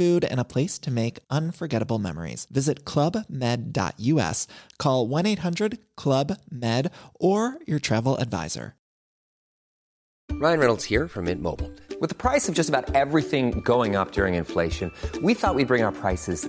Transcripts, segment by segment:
food, and a place to make unforgettable memories. Visit clubmed.us, call 1 800 Club Med, or your travel advisor. Ryan Reynolds here from Mint Mobile. With the price of just about everything going up during inflation, we thought we'd bring our prices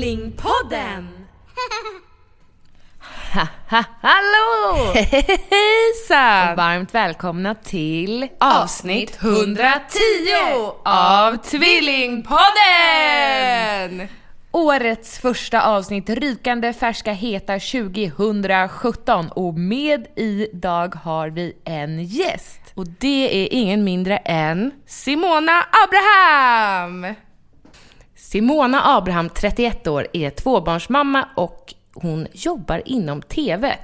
Tvillingpodden! Hallå! Hejsan! Och varmt välkomna till Avsnitt 110 av Tvillingpodden! Årets första avsnitt, rykande färska heta 2017 och med idag har vi en gäst. Och det är ingen mindre än Simona Abraham! Simona Abraham, 31 år, är tvåbarnsmamma och hon jobbar inom TV.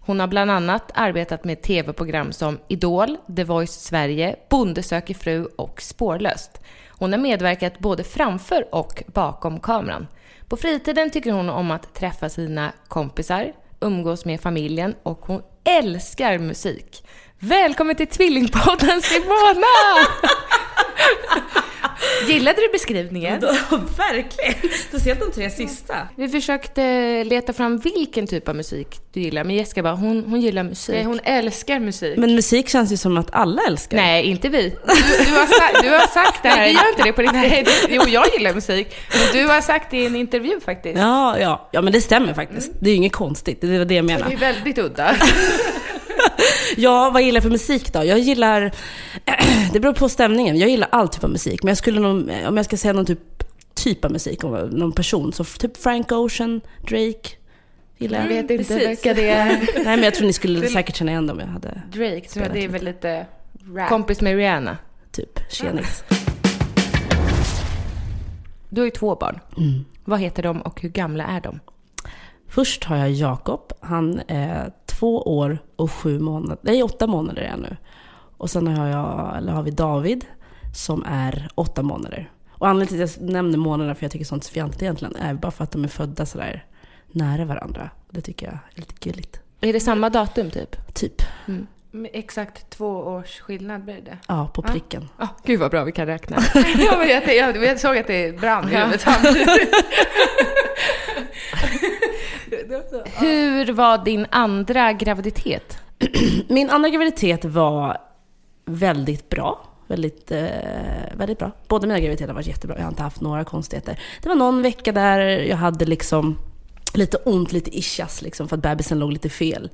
Hon har bland annat arbetat med TV-program som Idol, The Voice Sverige, Bonde söker fru och Spårlöst. Hon har medverkat både framför och bakom kameran. På fritiden tycker hon om att träffa sina kompisar, umgås med familjen och hon älskar musik. Välkommen till Tvillingpodden Simona! Gillade du beskrivningen? verkligen! Speciellt de tre sista. Vi försökte leta fram vilken typ av musik du gillar, men Jessica bara, hon, hon gillar musik. Nej, hon älskar musik. Men musik känns ju som att alla älskar. Nej, inte vi. Du, du, har, sa- du har sagt det här. Nej, det gör inte det på riktigt. Nej, det, jo, jag gillar musik. Men du har sagt det i en intervju faktiskt. Ja, ja, ja, men det stämmer faktiskt. Det är ju inget konstigt, det var det jag Det är menar. väldigt udda. Ja, vad gillar jag för musik då? Jag gillar... Det beror på stämningen. Jag gillar all typ av musik. Men jag skulle nog, om jag ska säga någon typ, typ av musik, om någon person, så typ Frank Ocean, Drake. Gillar Jag vet inte, precis. vilka det är. Nej, men jag tror ni skulle säkert känna igen dem om jag hade Drake tror jag, det är väl lite rap. Kompis med Rihanna. typ tjenis. Du har ju två barn. Mm. Vad heter de och hur gamla är de? Först har jag Jakob. Han är två år och sju månader. Nej, åtta månader är han nu. Och sen har, jag, eller har vi David som är åtta månader. Och anledningen till att jag nämner månaderna, för jag tycker sånt är fjantigt egentligen, är bara för att de är födda sådär nära varandra. Det tycker jag är lite gulligt. Är det samma datum typ? Typ. Med exakt två års skillnad blir det. Ja, på pricken. Ja, gud vad bra vi kan räkna. Ja, men jag, jag, jag såg att det brann i huvudet samtidigt. Hur var din andra graviditet? Min andra graviditet var väldigt bra. Väldigt, eh, väldigt bra. Båda mina graviditeter har varit jättebra. Jag har inte haft några konstigheter. Det var någon vecka där jag hade liksom lite ont, lite ischias liksom för att bebisen låg lite fel.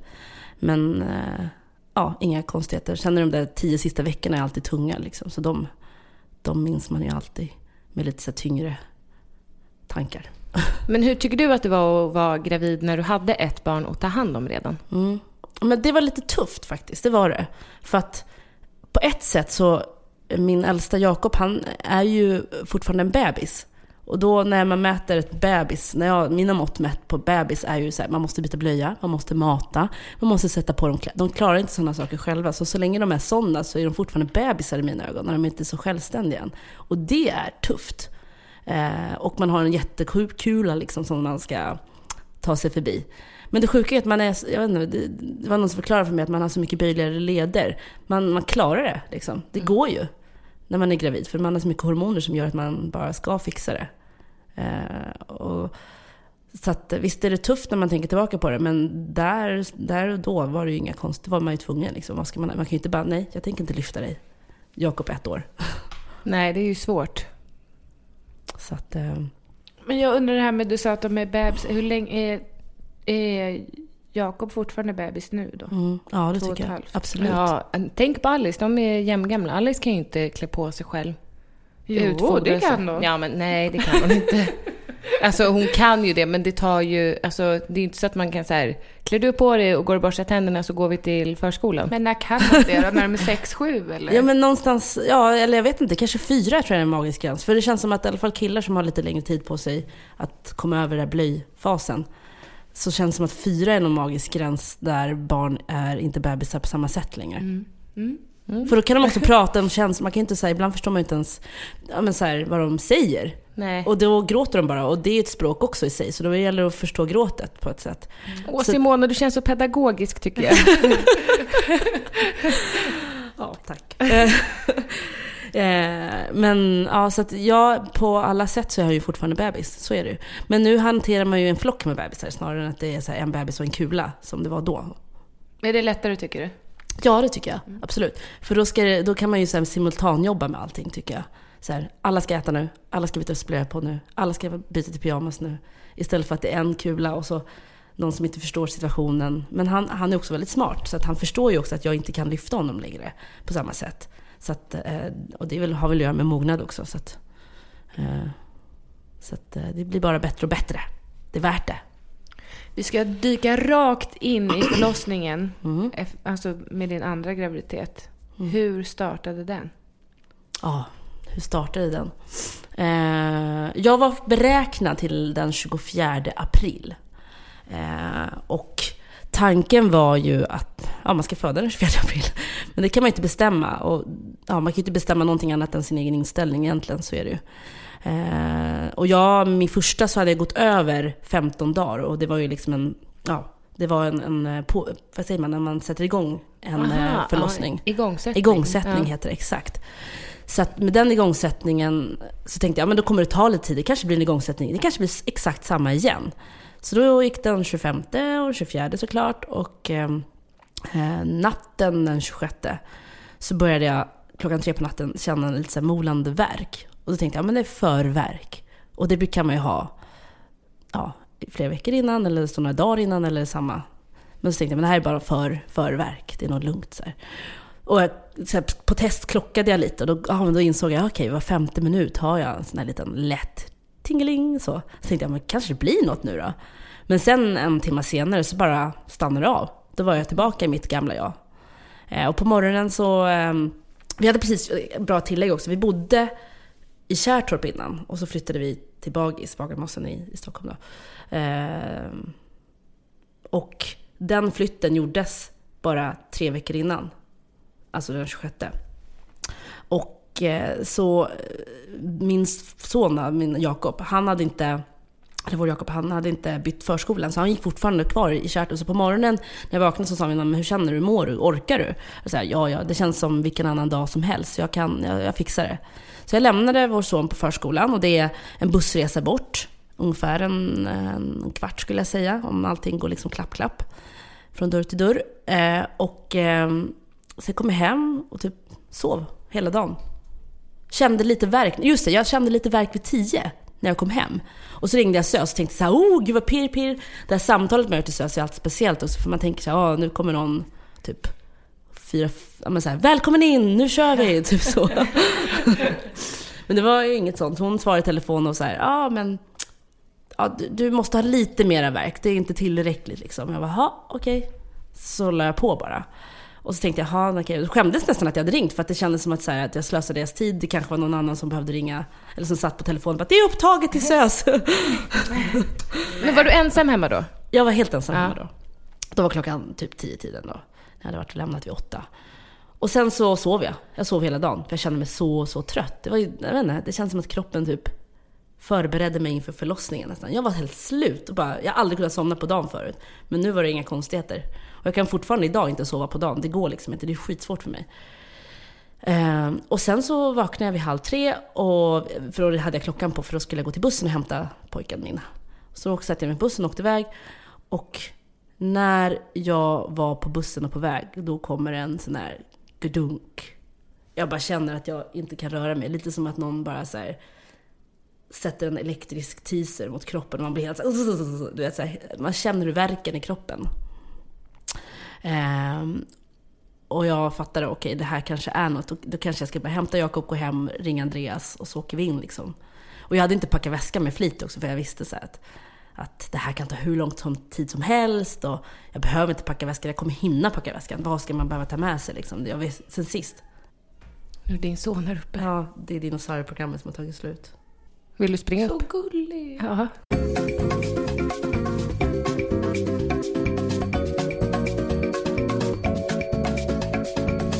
Men eh, ja, inga konstigheter. Sen är de där tio sista veckorna är alltid tunga liksom. Så de, de minns man ju alltid med lite så tyngre tankar. Men hur tycker du att det var att vara gravid när du hade ett barn att ta hand om redan? Mm. Men det var lite tufft faktiskt, det var det. För att på ett sätt så, min äldsta Jakob, han är ju fortfarande en bebis. Och då när man mäter ett bebis, när jag, mina mått mätt på bebis är ju så här, man måste byta blöja, man måste mata, man måste sätta på dem kläder. De klarar inte sådana saker själva. Så så länge de är sådana så är de fortfarande bebisar i mina ögon, när de inte är så självständiga än. Och det är tufft. Eh, och man har en jättekula liksom som man ska ta sig förbi. Men det sjuka är att man är, jag vet inte, det, var någon som förklarade för mig att man har så mycket böjligare leder. Man, man klarar det liksom. Det går ju när man är gravid. För man har så mycket hormoner som gör att man bara ska fixa det. Eh, och, Så att, visst är det tufft när man tänker tillbaka på det, men där, där och då var det ju inga konst. Det var man ju tvungen liksom. Man, man kan ju inte bara, nej, jag tänker inte lyfta dig. Jakob ett år. Nej, det är ju svårt. Så att, eh, Men jag undrar det här med, du sa att de är bebis. Hur länge är, är Jakob fortfarande bebis nu då? mm, ja det Två tycker jag. Absolut. Ja, tänk på Alice, de är jämngamla. Alice kan ju inte klä på sig själv. Jo, Utfodra det kan hon. Ja, men nej, det kan hon inte. Alltså hon kan ju det, men det tar ju, alltså det är inte så att man kan så här, klär du på dig och går och borstar tänderna så går vi till förskolan. Men när kan man det då? När de är sex, sju eller? Ja men någonstans, ja eller jag vet inte, kanske fyra tror jag är en magisk gräns. För det känns som att i alla fall killar som har lite längre tid på sig att komma över den här blöjfasen. Så känns det som att fyra är någon magisk gräns där barn är inte bebisar på samma sätt längre. För då kan de också prata om känslor, man kan inte säga, ibland förstår man inte ens ja, men så här, vad de säger. Nej. Och då gråter de bara, och det är ett språk också i sig, så då gäller det att förstå gråtet på ett sätt. Åh så- Simona, du känns så pedagogisk tycker jag. Ja, tack. Eh, Men ja, så att jag på alla sätt så är jag ju fortfarande bebis, så är det ju. Men nu hanterar man ju en flock med bebisar snarare än att det är en bebis och en kula som det var då. är det lättare tycker du? Ja, det tycker jag. Absolut. För då, ska då kan man ju så här simultanjobba med allting tycker jag. Så här, alla ska äta nu, alla ska byta blöja på nu, alla ska byta till pyjamas nu. Istället för att det är en kula och så någon som inte förstår situationen. Men han, han är också väldigt smart, så att han förstår ju också att jag inte kan lyfta honom längre på samma sätt. Så att, eh, och det har väl att göra med mognad också. Så att, eh, så att eh, det blir bara bättre och bättre. Det är värt det. Vi ska dyka rakt in i förlossningen, eff- alltså med din andra graviditet. Hur startade den? Ja, hur startade den? Eh, jag var beräknad till den 24 april. Eh, och tanken var ju att ja, man ska föda den 24 april. Men det kan man ju inte bestämma. Och, ja, man kan ju inte bestämma någonting annat än sin egen inställning egentligen, så är det ju. Eh, och jag, min första så hade jag gått över 15 dagar och det var ju liksom en, ja, det var en, en eh, på, vad säger man, när man sätter igång en Aha, eh, förlossning. Ja, igångsättning. Igångsättning Ja. heter det, exakt. Så att med den igångsättningen så tänkte jag, ja men då kommer det ta lite tid. Det kanske blir en igångsättning. Det kanske blir exakt samma igen. Så då gick den 25 och 24 såklart. Och eh, eh, natten den 26 så började jag klockan tre på natten känna en lite så här molande värk. Och då tänkte jag, ja men det är förvärk. Och det kan man ju ha ja, flera veckor innan, eller så några dagar innan, eller samma. Men så tänkte jag, men det här är bara för, förvärk. Det är något lugnt så här. Och jag, så här, på test klockade jag lite och då, ja, men då insåg jag, okej, var femte minut har jag en sån här liten lätt tingeling så. Så tänkte jag, men kanske det blir något nu då. Men sen en timme senare så bara stannade det av. Då var jag tillbaka i mitt gamla jag. Eh, och på morgonen så, eh, vi hade precis, bra tillägg också, vi bodde i Kärrtorp innan och så flyttade vi till Bagis, Bagarmossen i, i Stockholm då. Eh, och den flytten gjordes bara tre veckor innan. Alltså den 26. Och eh, så eh, min son, min Jakob, han hade inte eller vår Jakob, han hade inte bytt förskolan så han gick fortfarande kvar i Kärrtorp. Så på morgonen när jag vaknade så sa min mamma, hur känner du? Hur mår du? Orkar du? Jag sa, ja, ja, det känns som vilken annan dag som helst. Jag kan, jag, jag fixar det. Så jag lämnade vår son på förskolan och det är en bussresa bort. Ungefär en, en kvart skulle jag säga, om allting går liksom klapp, klapp. Från dörr till dörr. Eh, och eh, sen kom jag hem och typ sov hela dagen. Kände lite verk. Just det, jag kände lite verk vid tio när jag kom hem. Och så ringde jag SÖS och tänkte så här, oh gud vad pirr pirr. Det här samtalet med till SÖS är alltid speciellt också för man tänker så här, oh, nu kommer någon typ fyra, ja men så här, välkommen in, nu kör vi, typ så. men det var ju inget sånt. Hon svarade i telefon och så här, ja men ja, du, du måste ha lite mera verk, det är inte tillräckligt liksom. Jag bara, ja okej. Så la jag på bara. Och så tänkte jag, jaha, okej. Jag skämdes nästan att jag hade ringt för att det kändes som att, så här, att jag slösade deras tid. Det kanske var någon annan som behövde ringa, eller som satt på telefonen och det är upptaget till SÖS. Men var du ensam hemma då? jag var helt ensam Ja. hemma då. Då var klockan typ tio tiden då. Jag hade varit lämnat vid åtta. Och sen så sov jag. Jag sov hela dagen. För jag kände mig så, så trött. Det var ju, jag vet inte, det känns som att kroppen typ förberedde mig inför förlossningen nästan. Jag var helt slut. Och bara, jag har aldrig kunnat somna på dagen förut. Men nu var det inga konstigheter. Och jag kan fortfarande idag inte sova på dagen. Det går liksom inte. Det är skitsvårt för mig. Eh, och sen så vaknade jag vid halv tre. Och, för då hade jag klockan på för då skulle jag gå till bussen och hämta pojken min. Så satte jag mig på bussen och åkte iväg. Och när jag var på bussen och på väg, då kommer en sån här gudunk. Jag bara känner att jag inte kan röra mig. Lite som att någon bara så här sätter en elektrisk teaser mot kroppen och man blir helt så här, du vet, så här, man känner hur verken i kroppen. Ehm, och jag fattade, okej okay, det här kanske är något. Och då kanske jag ska bara hämta Jakob, gå hem, ringa Andreas och så åker vi in liksom. Och jag hade inte packat väskan med flit också för jag visste så att, att det här kan ta hur lång tid som helst och jag behöver inte packa väskan, jag kommer hinna packa väskan. Vad ska man behöva ta med sig liksom? Jag vet, sen sist. Nu är din son här uppe. Ja, det är dinosaurieprogrammet som har tagit slut. Vill du springa Så upp? gullig. Ja.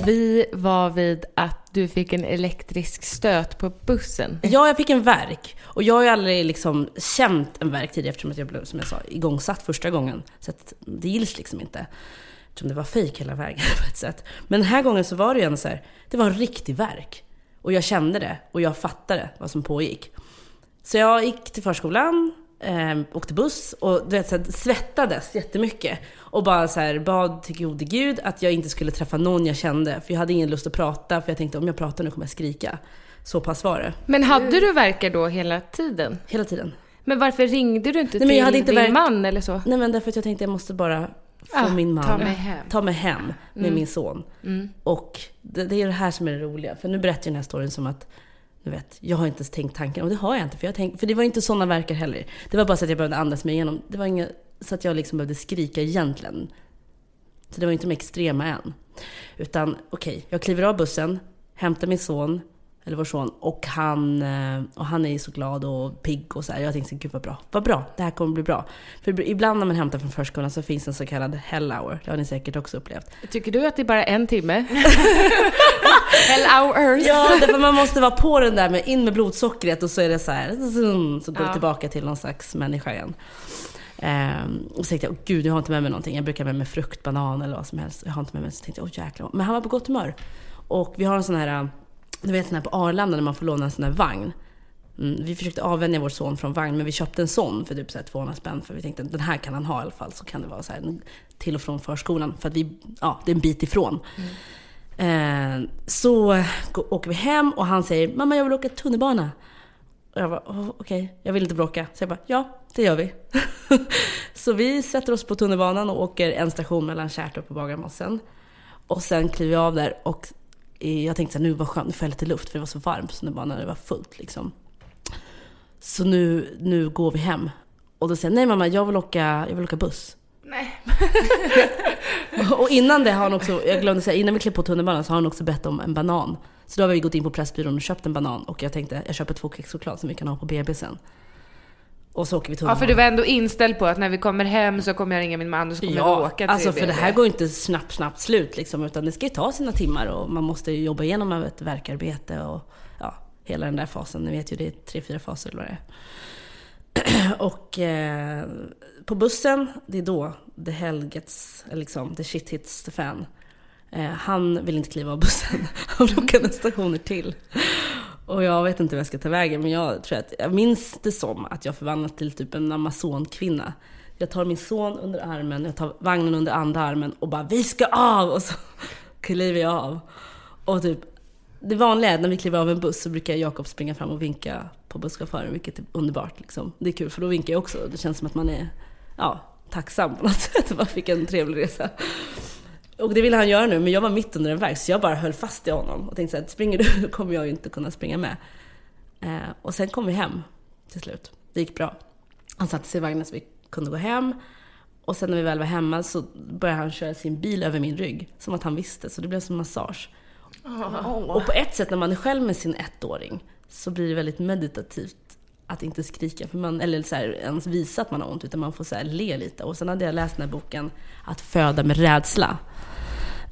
Vi var vid att du fick en elektrisk stöt på bussen. Ja, jag fick en verk. Och jag har ju aldrig liksom känt en verk tidigare eftersom att jag blev, som jag sa, igångsatt första gången. Så att det gills liksom inte. Eftersom det var fejk hela vägen på ett sätt. Men den här gången så var det ju ändå så här, det var en riktig verk. Och jag kände det och jag fattade vad som pågick. Så jag gick till förskolan, eh, åkte buss och du vet, så här, svettades jättemycket. Och bara så här, bad till gode gud att jag inte skulle träffa någon jag kände. För jag hade ingen lust att prata, för jag tänkte om jag pratar nu kommer jag skrika. Så pass var det. Men hade du verkar då hela tiden? Hela tiden. Men varför ringde du inte Nej, till inte din verk- man eller så? Nej men därför att jag tänkte jag måste bara få Ah, min man. ta mig hem. Ta mig hem med min son. Och det, det är det här som är det roliga. För nu berättar jag den här storyn som att du vet, jag har inte ens tänkt tanken. Och det har jag inte. För, jag tänk, för det var inte sådana verkar heller. Det var bara så att jag behövde andas mig igenom. Det var inget så att jag liksom behövde skrika egentligen. Så det var inte de extrema än. Utan okej, jag kliver av bussen, hämtar min son, eller vår son, och han, eh, och han är så glad och pigg och så här. Jag tänkte, gud vad bra, vad bra, det här kommer bli bra. För ibland när man hämtar från förskolan så finns en så kallad hell hour. Det har ni säkert också upplevt. Tycker du att det är bara en timme? Hell hours. Ja, därför man måste vara på den där med in med blodsockret och så är det så här, så går det Ja. tillbaka till någon slags människa igen. Ehm, och så tänkte jag, "Åh, gud jag har inte med mig någonting. Jag brukar med mig frukt, banan eller vad som helst. Jag har inte med mig, så tänkte jag, åh jäklar. Men han var på gott humör. Och vi har en sån här, du vet sån här på Arlanda när man får låna en sån här vagn. Mm, vi försökte avvänja vår son från vagn, men vi köpte en sån för typ så här 200 spänn. För vi tänkte att den här kan han ha i alla fall, så kan det vara så här till och från förskolan. För att vi, ja, det är en bit ifrån. Eh, så gå- åker vi hem och han säger “Mamma jag vill åka tunnelbana”. Och jag bara oh, “Okej, jag vill inte bråka”. Så jag bara “Ja, det gör vi”. så vi sätter oss på tunnelbanan och åker en station mellan Kärrtorp och Bagarmossen. Och sen kliver vi av där och jag tänkte så här, nu var skönt, nu får jag lite luft för det var så varmt på tunnelbanan, det var fullt liksom. Så nu, nu går vi hem. Och då säger jag, nej mamma, jag vill åka, jag vill åka buss. Nej. Och innan det har han också, jag glömde säga, innan vi klev på tunnelbanan så har han också bett om en banan. Så då har vi gått in på Pressbyrån och köpt en banan och jag tänkte, jag köper två kexchoklad som vi kan ha på BB sen. Och så åker vi Ja, tunnelbana. för du var ändå inställd på att när vi kommer hem så kommer jag ringa min man och så kommer jag åka till alltså för det BB. här går ju inte snabbt, snabbt slut liksom, utan det ska ju ta sina timmar och man måste ju jobba igenom ett verkarbete och ja, hela den där fasen. Ni vet ju, det är tre, fyra faser eller vad det är. och eh, på bussen, det är då the hell gets, liksom, the shit hits the fan. Eh, han vill inte kliva av bussen. Han vill åka några stationer till. Och jag vet inte hur jag ska ta vägen, men jag tror att jag minns det som att jag förvandlas till typ en amazonkvinna. Jag tar min son under armen, jag tar vagnen under andra armen och bara vi ska av! Och så kliver jag av. Och typ, det vanliga är att när vi kliver av en buss så brukar Jakob springa fram och vinka på busschauffören, vilket är underbart. Liksom. Det är kul för då vinkar jag också. Det känns som att man är ja, tacksam på något sätt. Man fick en trevlig resa. Och det ville han göra nu, men jag var mitt under en väg så jag bara höll fast i honom och tänkte att springer du då kommer jag ju inte kunna springa med. Eh, och sen kom vi hem till slut. Det gick bra. Han satte sig i vagnen så vi kunde gå hem. Och sen när vi väl var hemma så började han köra sin bil över min rygg. Som att han visste, så det blev som massage. Och på ett sätt när man är själv med sin ettåring så blir det väldigt meditativt att inte skrika, för man, eller så här, ens visa att man har ont, utan man får så le lite. Och sen hade jag läst den här boken Att föda med rädsla.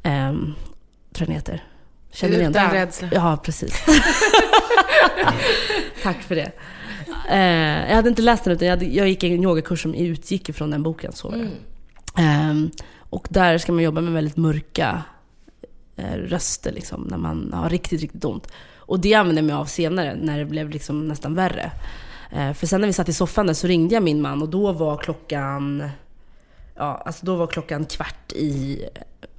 Um, tror jag den heter. Känner igen Utan den? rädsla. Ja, precis. Tack för det. Eh, jag hade inte läst den, utan jag, hade, jag gick en yogakurs som utgick ifrån den boken. Så det. Ehm, och där ska man jobba med väldigt mörka Eh, röster liksom, när man har riktigt, riktigt ont. Och det använde jag mig av senare, när det blev liksom nästan värre. Eh, för sen när vi satt i soffan där så ringde jag min man och då var klockan, ja alltså då var klockan kvart i,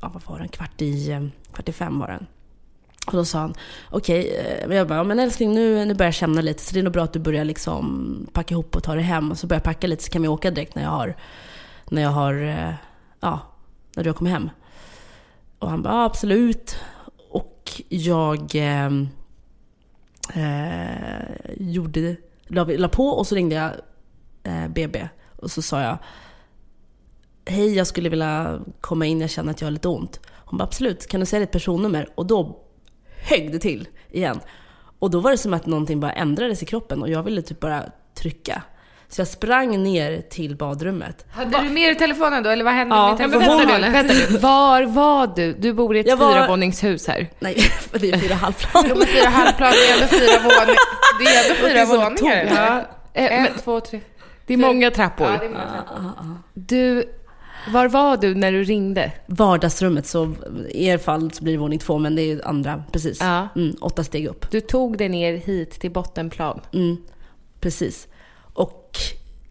ja vad var den, kvart i, eh, kvart i fem var den. Och då sa han, okej, okay, jag bara, men älskling nu, nu börjar jag känna lite så det är nog bra att du börjar liksom packa ihop och ta dig hem. Och så börjar jag packa lite så kan vi åka direkt när jag har, när jag har, ja, när du har kommit hem. Och han bara, absolut. Och jag eh, eh, gjorde, la, la, på och så ringde jag eh, BB. Och så sa jag, hej jag skulle vilja komma in, jag känner att jag har lite ont. Hon bara, absolut, kan du säga ditt personnummer? Och då högg det till igen. Och då var det som att någonting bara ändrades i kroppen och jag ville typ bara trycka. Så jag sprang ner till badrummet. Hade Va? du med dig telefonen då, eller vad hände ja, med telefonen? Vänta, du, vänta du, var var du? Du bor i ett var... fyravåningshus här. Nej, det är fyra halvplan. Jo men fyra halvplan, det är ändå fyra våningar. Det är ändå fyra våningar. Ja. En, två, tre. Det är många trappor. Ja, det är många trappor. Du, var var du när du ringde? Vardagsrummet, så i er fall så blir det våning två, men det är andra, precis. Ja. Mm, åtta steg upp. Du tog dig ner hit till bottenplan? Mm, precis.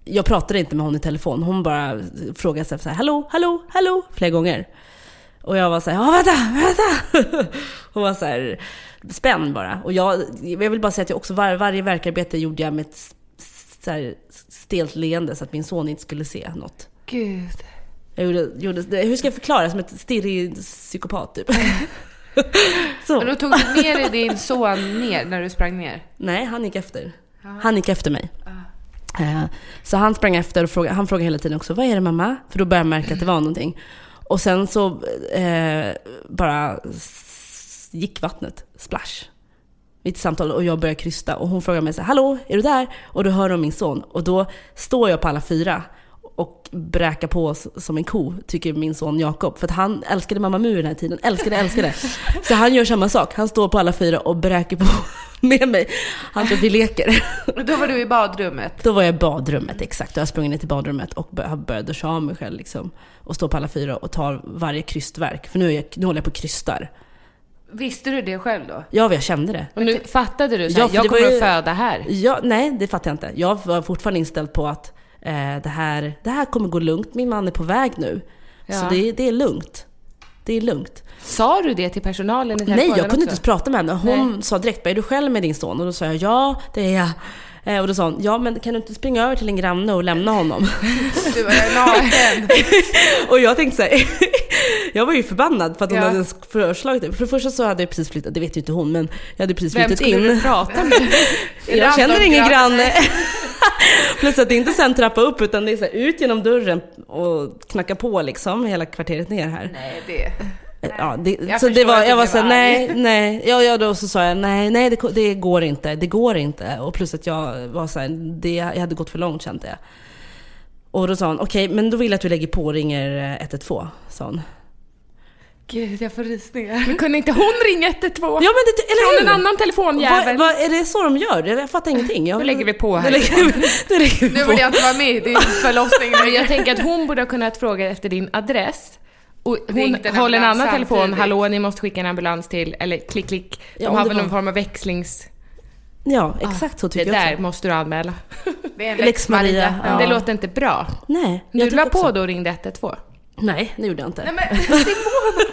Jag pratade inte med hon i telefon. Hon bara frågade så här, hallå, hallå, hallå, flera gånger. Och jag var så här, ja vänta, vänta! Hon var så här spänd bara. Och jag, jag vill bara säga att jag också var, varje verkarbete gjorde jag med ett så här stelt leende så att min son inte skulle se något. Gud. Jag gjorde, gjorde, hur ska jag förklara? Som ett stirrig psykopat typ. så. Men då tog du med dig din son ner när du sprang ner? Nej, han gick efter. Han gick efter mig. Eh, så han sprang efter och frågade, han frågade hela tiden också, vad är det mamma? För då började jag märka att det var någonting. Och sen så eh, bara gick vattnet, splash. Mitt samtal och jag började krysta och hon frågar mig så här, hallå, är du där? Och då hör hon min son och då står jag på alla fyra och bräka på som en ko, tycker min son Jakob. För att han älskade Mamma Mu den här tiden. Älskade, älskade. Så han gör samma sak. Han står på alla fyra och bräker på med mig. Han tror att vi leker. Då var du i badrummet? Då var jag i badrummet, exakt. Jag har sprungit ner till badrummet och har börjat duscha av mig själv. Liksom, och står på alla fyra och tar varje krystverk. För nu, är jag, nu håller jag på och krystar. Visste du det själv då? Ja, jag kände det. Och nu fattade du så här, ja, jag kommer ju, att föda här? Ja, nej, det fattade jag inte. Jag var fortfarande inställd på att det, här, det här kommer gå lugnt, min man är på väg nu. Ja. Så det, det är lugnt. Det är lugnt. Sa du det till personalen i Nej, jag kunde också? inte ens prata med henne. Hon Nej. sa direkt, är du själv med din son? Och då sa jag, ja det är jag. Eh, och då sa hon, ja men kan du inte springa över till en granne och lämna honom? Du var naken. och jag tänkte såhär, jag var ju förbannad för att hon ja. hade föreslagit det. För det första så hade jag precis flyttat, det vet ju inte hon, men jag hade precis flyttat in. Vem skulle du prata med? jag känner ingen granne. Plus att det inte sen trappa upp utan det är så ut genom dörren och knacka på liksom hela kvarteret ner här. Nej, det... Ja, det, så det var, jag var såhär, nej, nej. Ja, ja, då så sa jag, nej, nej det, det, går inte, det går inte. Och plus att jag var såhär, det, jag hade gått för långt kände jag. Och då sa hon, okej, okay, men då vill jag att du lägger på och ringer 112, sa hon. Gud, jag får rysningar. Men kunde inte hon ringa 112? Ja, men det, eller Från en annan telefonjävel. Va, va, är det så de gör? Jag fattar ingenting. Jag, nu lägger vi på här. Nu lägger, vi, nu vill jag inte vara med i din förlossning. Men jag tänker att hon borde ha kunnat fråga efter din adress. Och hon håller en annan telefon. Samtidigt. Hallå, ni måste skicka en ambulans till... Eller klick, klick. De ja, har väl någon form av växlings... Ja, exakt så tycker jag Det där måste du anmäla. Det är en Lex Maria. Ja. Det låter inte bra. Nej. Du la på då och ringde 112? Nej, det gjorde jag inte. Nej men Simone!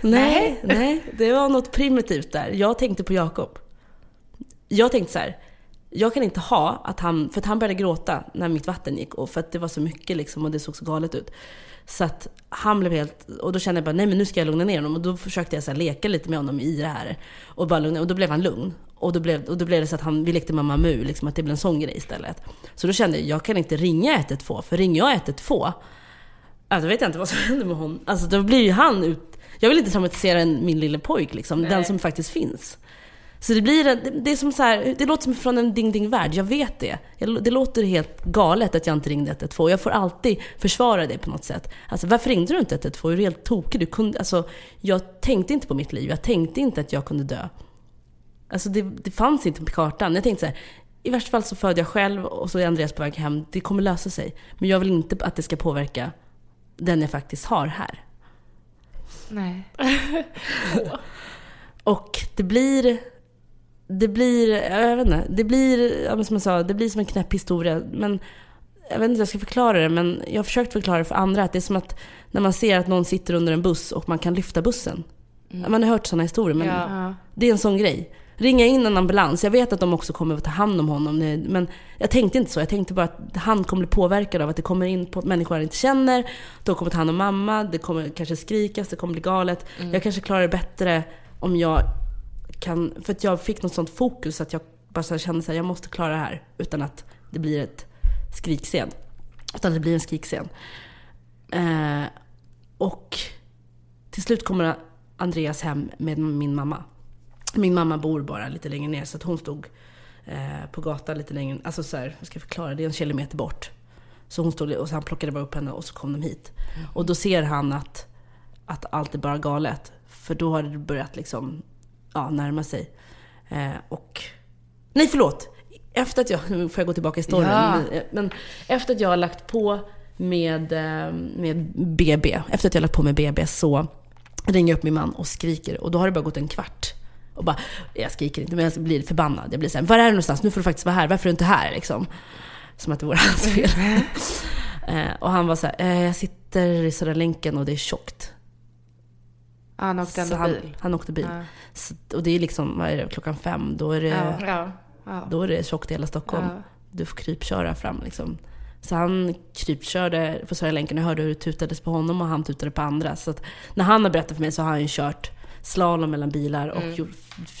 nej, nej, det var något primitivt där. Jag tänkte på Jakob. Jag tänkte så här, jag kan inte ha att han, för att han började gråta när mitt vatten gick och för att det var så mycket liksom och det såg så galet ut. Så att han blev helt, och då kände jag bara nej men nu ska jag lugna ner honom och då försökte jag så leka lite med honom i det här. Och bara lugna, och då blev han lugn. Och då blev, och då blev det så att han, vi lekte Mamma Mu, liksom, att det blev en sån grej istället. Så då kände jag, jag kan inte ringa 112, för ringer jag 112, alltså, då vet jag inte vad som händer med honom. Alltså då blir ju han ut... Jag vill inte traumatisera min lille pojk liksom, Nej. den som faktiskt finns. Så det blir, det är som så här, det låter som från en ding ding värld, jag vet det. Det låter helt galet att jag inte ringde 112. Jag får alltid försvara det på något sätt. Alltså varför ringde du inte 112? Är du helt tokig? Du kunde, alltså, jag tänkte inte på mitt liv, jag tänkte inte att jag kunde dö. Alltså det, det fanns inte på kartan. Jag tänkte så här, i värsta fall så föder jag själv och så är Andreas på väg hem. Det kommer lösa sig. Men jag vill inte att det ska påverka den jag faktiskt har här. Nej. och det blir det blir, jag vet inte, det blir, som jag sa, det blir som en knäpp historia. Men jag vet inte hur jag ska förklara det, men jag har försökt förklara det för andra. Att det är som att när man ser att någon sitter under en buss och man kan lyfta bussen. Man har hört sådana historier, men Ja. det är en sån grej. Ringa in en ambulans. Jag vet att de också kommer att ta hand om honom. Men jag tänkte inte så. Jag tänkte bara att han kommer bli påverkad av att det kommer in på människor han inte känner. De kommer ta hand om mamma. Det kommer kanske skrikas. Det kommer bli galet. Jag kanske klarar det bättre om jag kan... För att jag fick något sånt fokus att jag bara så kände att jag måste klara det här. Utan att det blir ett skrikscen. Utan att det blir en skrikscen. Eh, och till slut kommer Andreas hem med min mamma. Min mamma bor bara lite längre ner så att hon stod eh, på gatan lite längre, alltså så här, jag ska förklara, det är en kilometer bort. Så hon stod och så han plockade bara upp henne och så kom de hit. Och då ser han att, att allt är bara galet. För då har det börjat liksom, ja, närma sig. Eh, och, nej förlåt! Efter att jag, nu får jag gå tillbaka i storyn. Ja. Men, men efter att jag har lagt på med, eh, med BB, efter att jag har lagt på med BB så ringer jag upp min man och skriker. Och då har det bara gått en kvart. Och bara, jag skriker inte men jag blir förbannad. Jag blir såhär, var är du någonstans? Nu får du faktiskt vara här. Varför är du inte här? Liksom. Som att det vore hans fel. eh, och han var såhär, eh, jag sitter i Södra länken och det är tjockt. Han åkte Så ändå han, bil. han åkte bil. Ja. Så, och det är liksom, vad är det, klockan fem. Då är det, Ja. Ja. Då är det tjockt i hela Stockholm. Du får krypköra fram liksom. Så han krypkörde på Södra länken. Jag hörde hur det tutades på honom och han tutade på andra. Så att när han har berättat för mig så har han ju kört slalom mellan bilar och gjort,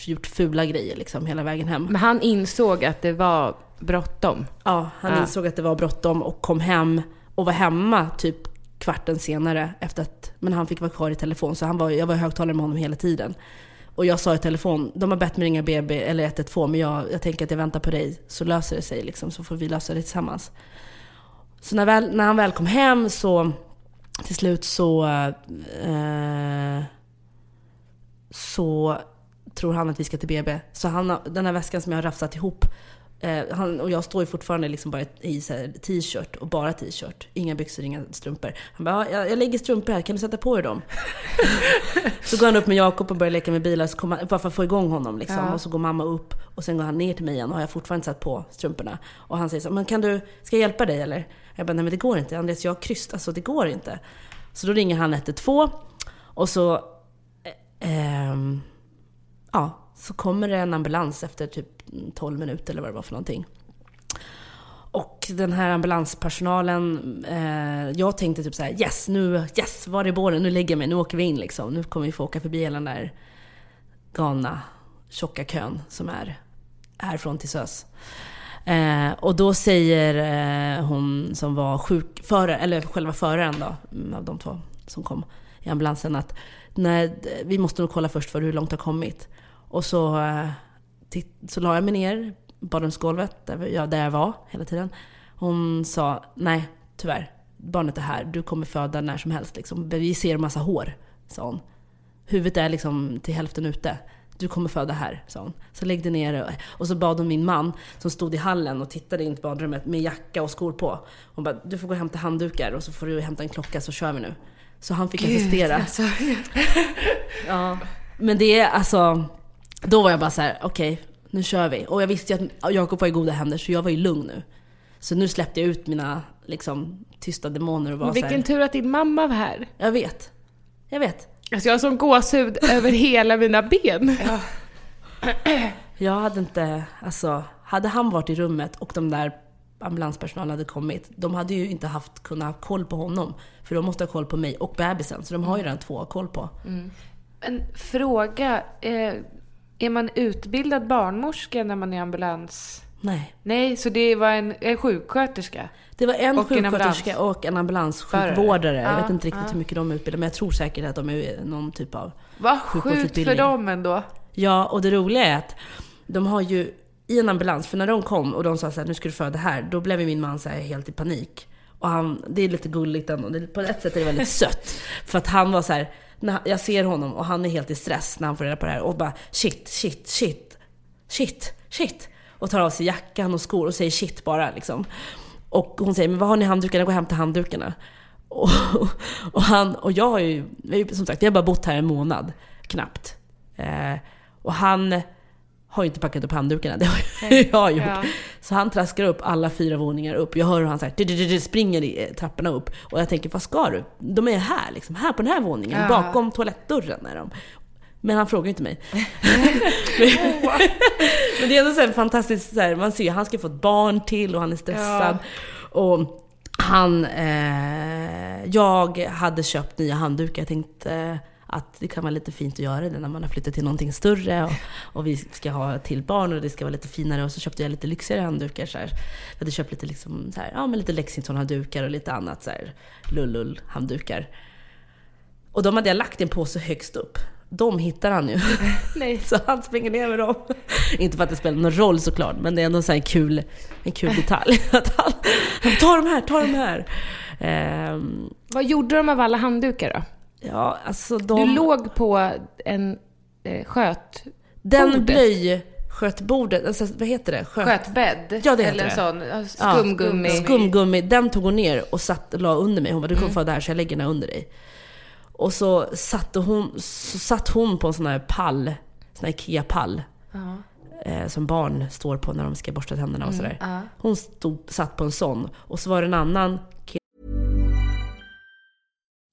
gjort fula grejer liksom hela vägen hem. Men han insåg att det var bråttom. Ja, han Ja. insåg att det var bråttom och kom hem och var hemma typ kvarten senare efter att, men han fick vara kvar i telefon så han var, jag var i högtalare med honom hela tiden. Och jag sa i telefon, de har bett mig ringa BB eller 112 men jag, jag tänker att jag väntar på dig så löser det sig liksom, så får vi lösa det tillsammans. Så när, väl, när han väl kom hem så till slut så eh, så tror han att vi ska till BB. Så han, har- den här väskan som jag har rafsat ihop Eh, han, och jag står ju fortfarande liksom bara i t-shirt och bara t-shirt. Inga byxor, inga strumpor. Han bara, ja, jag, jag lägger strumpor här, kan du sätta på dig dem? så går han upp med Jakob och börjar leka med bilar, så kommer han, bara för att få igång honom. Liksom. Ja. Och så går mamma upp och sen går han ner till mig igen och har jag fortfarande satt på strumporna. Och han säger så men kan du, ska jag hjälpa dig eller? Jag bara, nej men det går inte. Andreas, jag har kryst, alltså det går inte. Så då ringer han 112 och så ehm, ja, så kommer det en ambulans efter typ 12 minuter eller vad det var för någonting. Och den här ambulanspersonalen, eh, jag tänkte typ så här: yes, nu, yes, var är båren? Nu lägger jag mig, nu åker vi in liksom. Nu kommer vi få åka förbi hela den där galna, tjocka kön som är härifrån till SÖS. Eh, och då säger eh, hon som var sjukförare, eller själva föraren då, mm, av de två som kom i ambulansen att nej, vi måste nog kolla först för hur långt det har kommit. Och så, eh, så la jag mig ner på badrumsgolvet, där jag, där jag var hela tiden. Hon sa, nej tyvärr, barnet är här, du kommer föda när som helst. Liksom. Vi ser en massa hår, sa hon. Huvudet är liksom till hälften ute. Du kommer föda här, sa hon. Så lägg dig ner och, så bad hon min man som stod i hallen och tittade in i badrummet med jacka och skor på. Hon bara, du får gå och hämta handdukar och så får du hämta en klocka så kör vi nu. Så han fick assistera. Alltså, Ja. Men det är alltså, då var jag bara så här: okej, nu kör vi. Och jag visste ju att Jakob var i goda händer så jag var ju lugn nu. Så nu släppte jag ut mina liksom, tysta demoner och var så vilken här, tur att din mamma var här. jag vet. Jag vet. Alltså jag har sån gåshud över hela mina ben. Jag hade inte, alltså, hade han varit i rummet och de där ambulanspersonalen hade kommit, de hade ju inte haft kunnat ha koll på honom. För de måste ha koll på mig och bebisen, så de har ju redan två att ha koll på. En fråga. Eh, är man utbildad barnmorska när man är ambulans? Nej. Nej, så det var en, en sjuksköterska? Det var en Och en sjuksköterska ambulans. och en ambulanssjukvårdare. Jag Ja, vet inte riktigt ja. hur mycket de är utbildade, men jag tror säkert att de är någon typ av... Vad sjukt för dem ändå. Ja, och det roliga är att de har ju i en ambulans, för när de kom och de sa så här, nu ska du föda här, då blev min man så här helt i panik. Och han, det är lite gulligt ändå, det, på ett sätt är det väldigt sött. För att han var så här, när jag ser honom och han är helt i stress när han får reda på det här och bara shit, shit, shit, shit, shit. Och tar av sig jackan och skor och säger shit bara liksom. Och hon säger, men vad har ni handdukarna? Gå och hämta handdukarna. Och, och, han, och jag har ju, vi har ju som sagt, vi har bara bott här en månad, knappt. Eh, och han har inte packat upp handdukarna, det har jag gjort. Ja. Så han traskar upp alla fyra våningar upp. Jag hör hur han så här, springer i eh, trapporna upp. Och jag tänker, vad ska du? De är här liksom, här på den här våningen. Ja. Bakom toalettdörren är de. Men han frågar inte mig. Men det är ändå så här fantastiskt, så här, man ser ju, han ska få ett barn till och han är stressad. Och han, eh, jag hade köpt nya handdukar. Jag tänkte eh, att det kan vara lite fint att göra det när man har flyttat till någonting större och, och vi ska ha till barn och det ska vara lite finare. Och så köpte jag lite lyxigare handdukar. Så här. Jag hade köpt lite, liksom, så här, ja, men lite Lexington-handdukar och lite annat. Så här, lullull-handdukar. Och de hade jag lagt i en påse högst upp. De hittar han ju. Nej. Så han springer ner med dem. Inte för att det spelar någon roll såklart, men det är ändå så här en kul, en kul detalj. Att han, ta de här, ta de här. Ehm, Vad gjorde de av alla handdukar då? Ja, alltså de... Du låg på en eh, sköt... den bordet. blöjskötbordet, alltså, vad heter det? Sköt, Skötbädd? Ja, det Eller heter en det. sån Ja, skumgummi. Skumgummi, den tog hon ner och satt, la under mig. Hon bara, du Mm. kommer få det här så jag lägger den här under dig. Och så satte hon, så satt hon på en sån här pall, sån här IKEA-pall. Eh, som barn står på när de ska borsta tänderna och Mm, sådär. Hon stod, satt på en sån. Och så var det en annan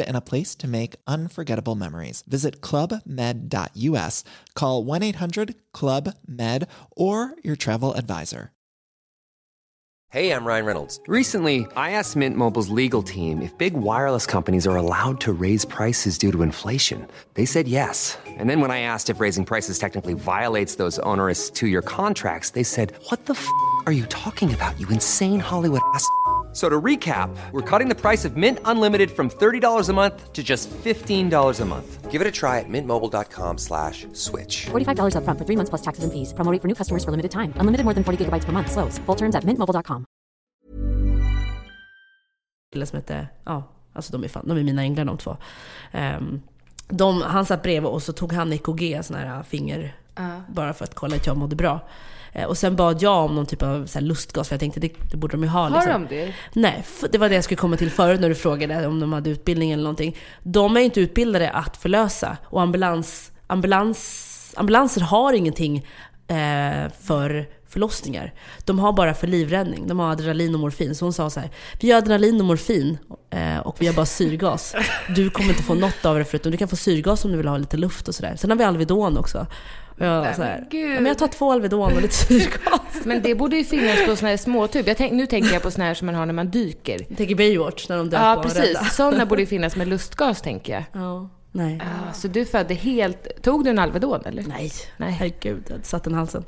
and a place to make unforgettable memories. Visit clubmed.us, call 1 800 Club Med, or your travel advisor. Hey, I'm Ryan Reynolds. Recently, I asked Mint Mobile's legal team if big wireless companies are allowed to raise prices due to inflation. They said yes. And then when I asked if raising prices technically violates those onerous two year contracts, they said, What the f are you talking about, you insane Hollywood ass? F- So to recap, we're cutting the price of Mint Unlimited from $30 a month to just $15 a month. Give it a try at mintmobile.com slash switch. $45 upfront for three months plus taxes and fees. Promo rate for new customers for limited time. Unlimited more than 40 gigabytes per month. Slows. Full terms at mintmobile.com. som hette, ja, alltså de är fan, de är mina änglar de två. Ehm, de, han satt bredvid och så tog han EKG, sån här finger, bara för att kolla att jag mådde bra. Eh, Och sen bad jag om någon typ av så lustgas, för jag tänkte det, det borde de ju ha. Har liksom. de det? Nej, det var det jag skulle komma till förut när du frågade om de hade utbildning eller någonting. De är inte utbildade att förlösa och ambulans, ambulans, ambulanser har ingenting eh, för förlossningar. De har bara för livräddning. De har adrenalin och morfin. Så hon sa så här, vi har adrenalin och morfin eh, och vi har bara syrgas. Du kommer inte få något av det förutom du kan få syrgas om du vill ha lite luft och sådär. Sen har vi Alvedon också. Och jag, så här. "Ja, men jag tar två Alvedon och lite syrgas. Men det borde ju finnas på såna här småtub. Jag tänk, nu tänker jag på såna här som man har när man dyker. Jag tänker Baywatch när de dök Ja, precis. Sådana borde ju finnas med lustgas, tänker jag. Ja, nej. Ah, så du födde helt... Tog du en Alvedon, eller? Nej, Nej. herregud, jag satt den i halsen.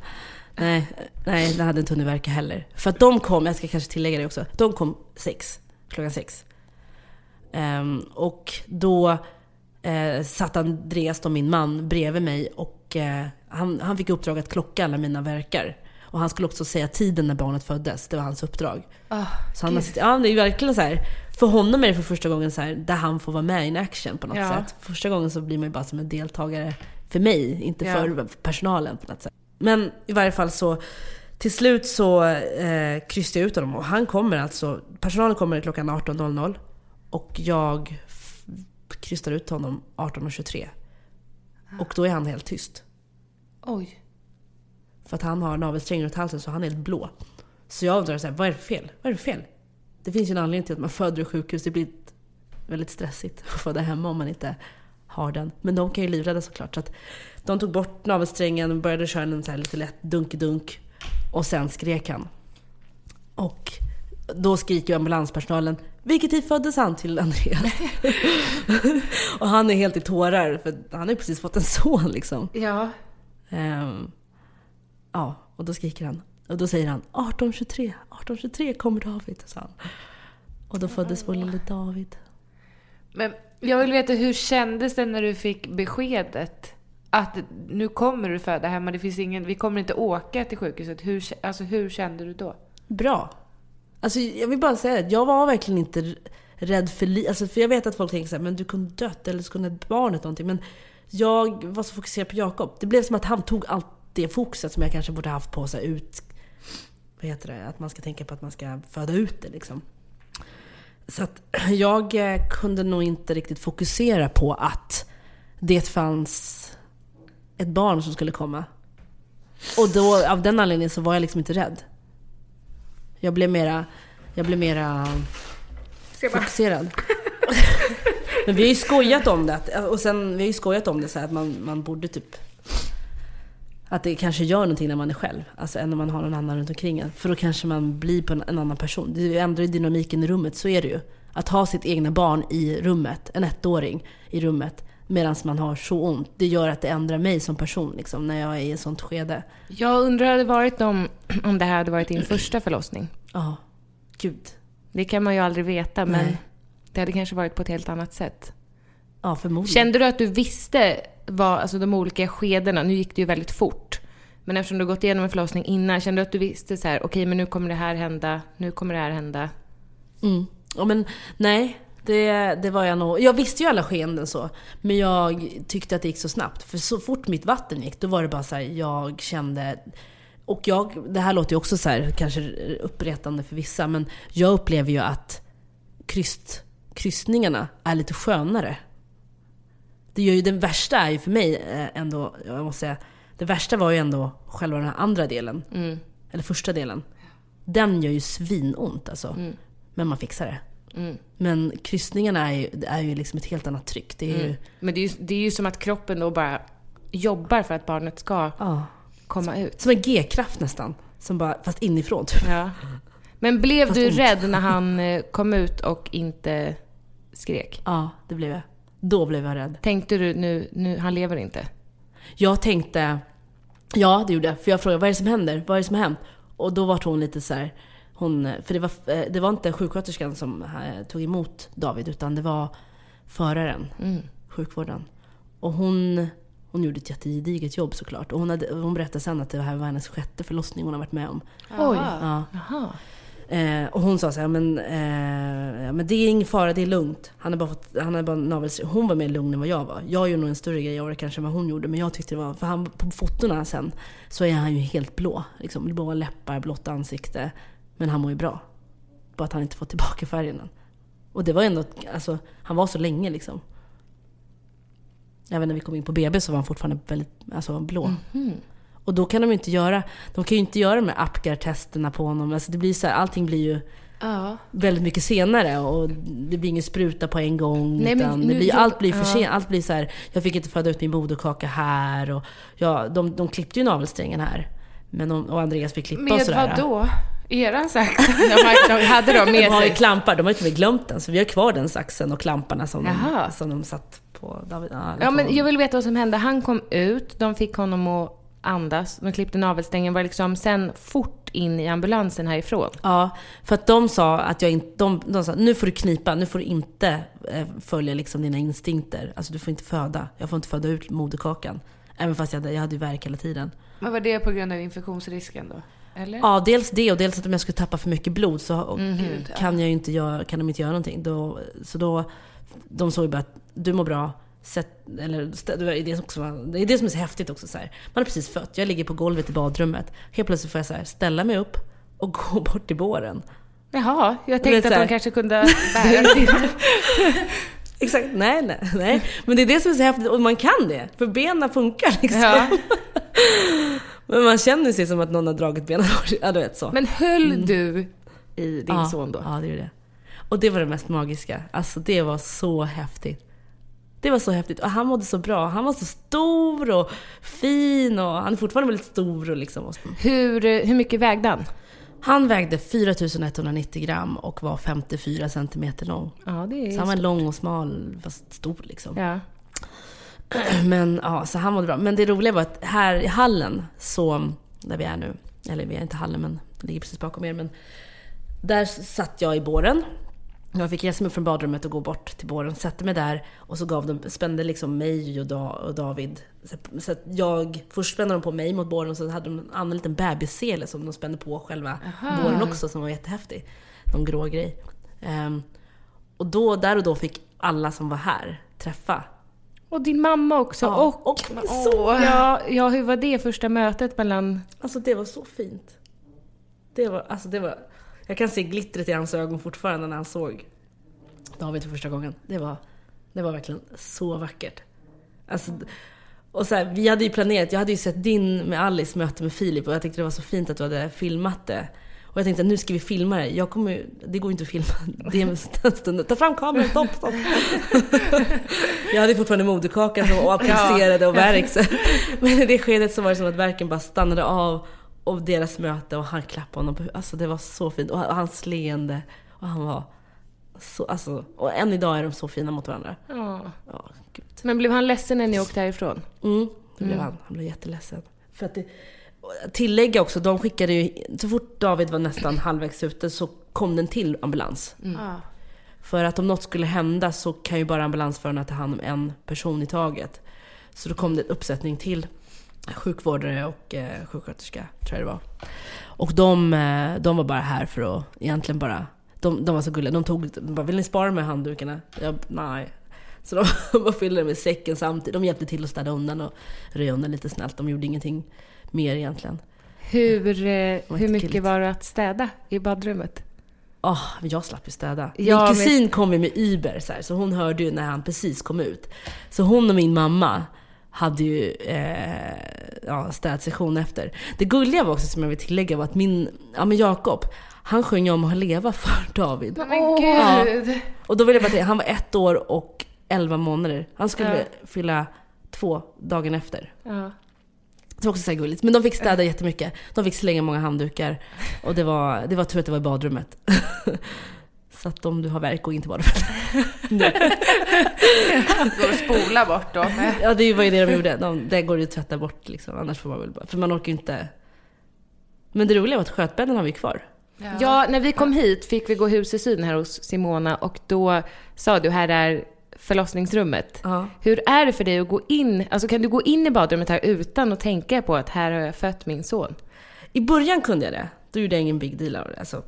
Nej, nej, det hade inte hunnit verka heller. För att de kom, jag ska kanske tillägga det också, de kom sex, klockan sex. Ehm, och då eh, satt Andreas, då, min man, bredvid mig och eh, han, han fick uppdrag att klocka alla mina verkar. Och han skulle också säga tiden när barnet föddes, det var hans uppdrag. så han har sitt, ja, det är verkligen så här. För honom är det för första gången så här, där han får vara med in action på något Ja. sätt. Första gången så blir man ju bara som en deltagare för mig, inte Ja. för personalen på något sätt. Men i varje fall så, till slut så eh, kryssade jag ut honom och han kommer alltså, personalen kommer klockan 18.00 och jag krystar ut honom 18.23. Och då är han helt tyst. Oj. För att han har navelsträngen runt halsen så han är helt blå. Så jag undrar så här, vad är det fel? Vad är det fel? Det finns ju en anledning till att man föder i sjukhus. Det blir väldigt stressigt att föda hemma om man inte har den. Men de kan ju livrädda såklart. Så att de tog bort navelsträngen och började köra en så här lite lätt dunk-dunk. Och sen skrek han. Och då skriker ambulanspersonalen Vilket tid föddes han till Andreas? och han är helt i tårar för han har ju precis fått en son liksom. Ja. Ehm, ja, och då skriker han. Och då säger han 1823, 1823 kommer David, sa han. Och då föddes vår lille David. Men jag vill veta, hur kändes det när du fick beskedet att nu kommer du föda hemma, det finns ingen, vi kommer inte åka till sjukhuset. Hur, alltså, hur kände du då? Bra. Alltså jag vill bara säga det, jag var verkligen inte rädd för livet. Alltså, för jag vet att folk tänker så här, men du kunde dött eller så kunde barnet någonting. Men jag var så fokuserad på Jakob. Det blev som att han tog allt det fokuset som jag kanske borde haft på sig ut... Vad heter det? Att man ska tänka på att man ska föda ut det liksom. Så att jag eh, kunde nog inte riktigt fokusera på att det fanns ett barn som skulle komma. Och då, av den anledningen så var jag liksom inte rädd. Jag blev mera, jag blev mera fokuserad. Men vi har ju skojat om det. Och sen, vi har ju skojat om det så att man, man borde typ... Att det kanske gör någonting när man är själv. Alltså än när man har någon annan runt omkring en. För då kanske man blir på en, en annan person. Det ändrar dynamiken i rummet, så är det ju. Att ha sitt egna barn i rummet, en ettåring i rummet, medan man har så ont. Det gör att det ändrar mig som person liksom, när jag är i ett sånt skede. Jag undrar hade varit om, om det här hade varit din första förlossning. Ja, gud. Det kan man ju aldrig veta, men Nej. det hade kanske varit på ett helt annat sätt. Ja, förmodligen. Kände du att du visste vad, alltså de olika skedena, nu gick det ju väldigt fort. Men eftersom du gått igenom en förlossning innan, kände du att du visste så här, okej men nu kommer det här hända, nu kommer det här hända. Mm. Ja, men nej. Det, det var jag nog. Jag visste ju alla skeenden så. Men jag tyckte att det gick så snabbt. För så fort mitt vatten gick, då var det bara så här, jag kände... Och jag, det här låter ju också så här, kanske uppretande för vissa, men jag upplever ju att kryst, kryssningarna är lite skönare. Det gör ju, den värsta är ju för mig eh, ändå, jag måste säga, det värsta var ju ändå själva den här andra delen. Eller första delen. Den gör ju svinont alltså. Men man fixar det. Men kryssningarna är ju, är ju liksom ett helt annat tryck. Det är ju, Men det är, ju, det är ju som att kroppen då bara jobbar för att barnet ska ja, komma ut. som en G-kraft nästan. Som bara, fast inifrån typ. Ja. Men blev Fast du ont. rädd när han eh, kom ut och inte skrek? Ja, det blev jag. Då blev jag rädd. Tänkte du nu, nu han lever inte? Jag tänkte, ja det gjorde jag. För jag frågade vad är det som händer? Vad är det som har hänt? Och då var hon lite så här, hon, för det var, eh, det var inte sjuksköterskan som eh, tog emot David utan det var föraren, sjukvården. Och hon, hon gjorde ett jättegediget jobb såklart. Och hon, hade, hon berättade sen att det här var hennes sjätte förlossning hon har varit med om. Oj. Ja. Jaha. Eh, och hon sa så här, men, eh, men det är ingen fara, det är lugnt. Han har bara fått, han har bara. Hon var mer lugn än vad jag var. Jag gjorde nog en större grej av det kanske än vad hon gjorde. Men jag tyckte det var, för han, på fotona sen så är han ju helt blå. Liksom, blåa läppar, blått ansikte. Men han mår ju bra. Bara att han inte fått tillbaka färgen än. Och det var ändå, alltså, han var så länge liksom. Även när vi kom in på BB så var han fortfarande väldigt alltså, blå. Och då kan de ju inte göra, de kan ju inte göra de här Apgar-testerna på honom. Alltså det blir så här, allting blir ju Ja. väldigt mycket senare och det blir ingen spruta på en gång. Nej, utan nu- det blir, allt blir för ja. sent. Allt blir så här, jag fick inte föda ut min moderkaka här och ja, de, de klippte ju navelsträngen här. Men de, och Andreas fick klippa och Med sådär. vad då? Eran sax? De, har- de hade de De med har ju klampar, de har inte med glömt den. Så vi har kvar den saxen och klamparna som, Jaha. de, som de satt på David. Ja, Ja, på- men jag vill veta vad som hände. Han kom ut, de fick honom att andas, de klippte navelsträngen, var liksom sen fort in i ambulansen härifrån. Ja, för att de sa att jag inte... De, de sa nu får du knipa, nu får du inte eh, följa liksom dina instinkter. Alltså du får inte föda. Jag får inte föda ut moderkakan. Även fast jag hade, jag hade ju värk hela tiden. Men var det på grund av infektionsrisken då? Eller? Ja, dels det och dels att om jag skulle tappa för mycket blod så och, Mhm. kan, jag inte göra, kan de inte göra någonting. Då, så då, de såg ju bara att du mår bra. Sätt, eller, det, är det, också, det är det som är så häftigt också. Så här. Man har precis fött, jag ligger på golvet i badrummet. Helt plötsligt får jag så här, ställa mig upp och gå bort till båren. Jaha, jag tänkte att de kanske kunde bära till. Exakt, nej, nej, nej. Men det är det som är så häftigt, och man kan det. För benen funkar liksom. Ja. Men man känner sig som att någon har dragit benen. Ja, du vet så. Men höll du i din ja, son då? Ja, det gjorde jag. Och det var det mest magiska. Alltså det var så häftigt. Det var så häftigt. Och han mådde så bra. Han var så stor och fin och han är fortfarande väldigt stor och liksom. Hur, hur mycket vägde han? Han vägde 4190 gram och var 54 centimeter lång. Ja, det är Så han var lång och smal fast stor liksom. Ja. Men ja, så han mådde bra. Men det roliga var att här i hallen, så, där vi är nu, eller vi är inte i hallen men det ligger precis bakom er, men där satt jag i båren. Jag fick resa mig upp från badrummet och gå bort till båren, sätta mig där och så gav de, spände liksom mig och, da, och David. Så, att jag, först spände de på mig mot båren och så hade de en annan liten bebissele som de spände på själva båren också som var jättehäftig. Någon grå grej. Ehm, och då, där och då fick alla som var här träffa. Och din mamma också. Ja, och, och min son. ja, ja, hur var det första mötet mellan... Alltså det var så fint. Det var, alltså det var, jag kan se glittret i hans ögon fortfarande när han såg David för första gången. Det var, det var verkligen så vackert. Alltså, och så här, vi hade ju planerat, jag hade ju sett din med Alice möte med Filip och jag tyckte det var så fint att du hade filmat det. Och jag tänkte att nu ska vi filma det. Jag kommer det går ju inte att filma det stunden. Ta fram kameran, stopp, stopp. jag hade fortfarande moderkakan och applicerade och värk. Men i det skedet så var det som att verken bara stannade av och deras möte och han klappade honom på Alltså det var så fint. Och han- och hans leende. Och han var så, alltså, och än idag är de så fina mot varandra. Ja. Ja, gud. Men blev han ledsen när ni åkte härifrån? Mm, det blev han. Han blev jätteledsen. För att det, tillägga också, de skickade ju, så fort David var nästan halvvägs ute så kom den till ambulans. För att om något skulle hända så kan ju bara ambulansförarna ta hand om en person i taget. Så då kom det en uppsättning till sjukvårdare och eh, sjuksköterska, tror jag det var. Och de, eh, de var bara här för att egentligen bara... De, de var så gulliga. De tog, de bara, vill ni spara med handdukarna? Jag, nej. Så de bara fyllde med säcken samtidigt. De hjälpte till att städa undan och röja undan lite snällt. De gjorde ingenting mer egentligen. Hur, eh, hur mycket jättekilligt. var det att städa i badrummet? Men jag slapp ju städa. Ja, min kusin kom ju med Uber, så, här, så hon hörde ju när han precis kom ut. Så hon och min mamma hade ju eh, ja, städsession efter. Det gulliga var också, som jag vill tillägga, var att min, ja men Jakob, han sjöng om att leva för David. Men gud! Och då vill jag bara säga, han var ett år och elva månader. Han skulle Ja. fylla två dagen efter. Ja. Det var också så här gulligt. Men de fick städa jättemycket. De fick slänga många handdukar. Och det var, det var tur att det var i badrummet. så att om du har verk, gå in till badrummet. Går att spola bort då. ja, det var ju det de gjorde. De, det går ju att tvätta bort liksom. Annars får man väl bara... För man orkar ju inte... Men det roliga var att skötbädden har vi kvar. Ja, när vi kom hit fick vi gå hus i syn här hos Simona och då sa du, här är förlossningsrummet. Ja. Hur är det för dig att gå in, alltså kan du gå in i badrummet här utan att tänka på att här har jag fött min son? I början kunde jag det. Då gjorde jag ingen big deal av det. Alltså,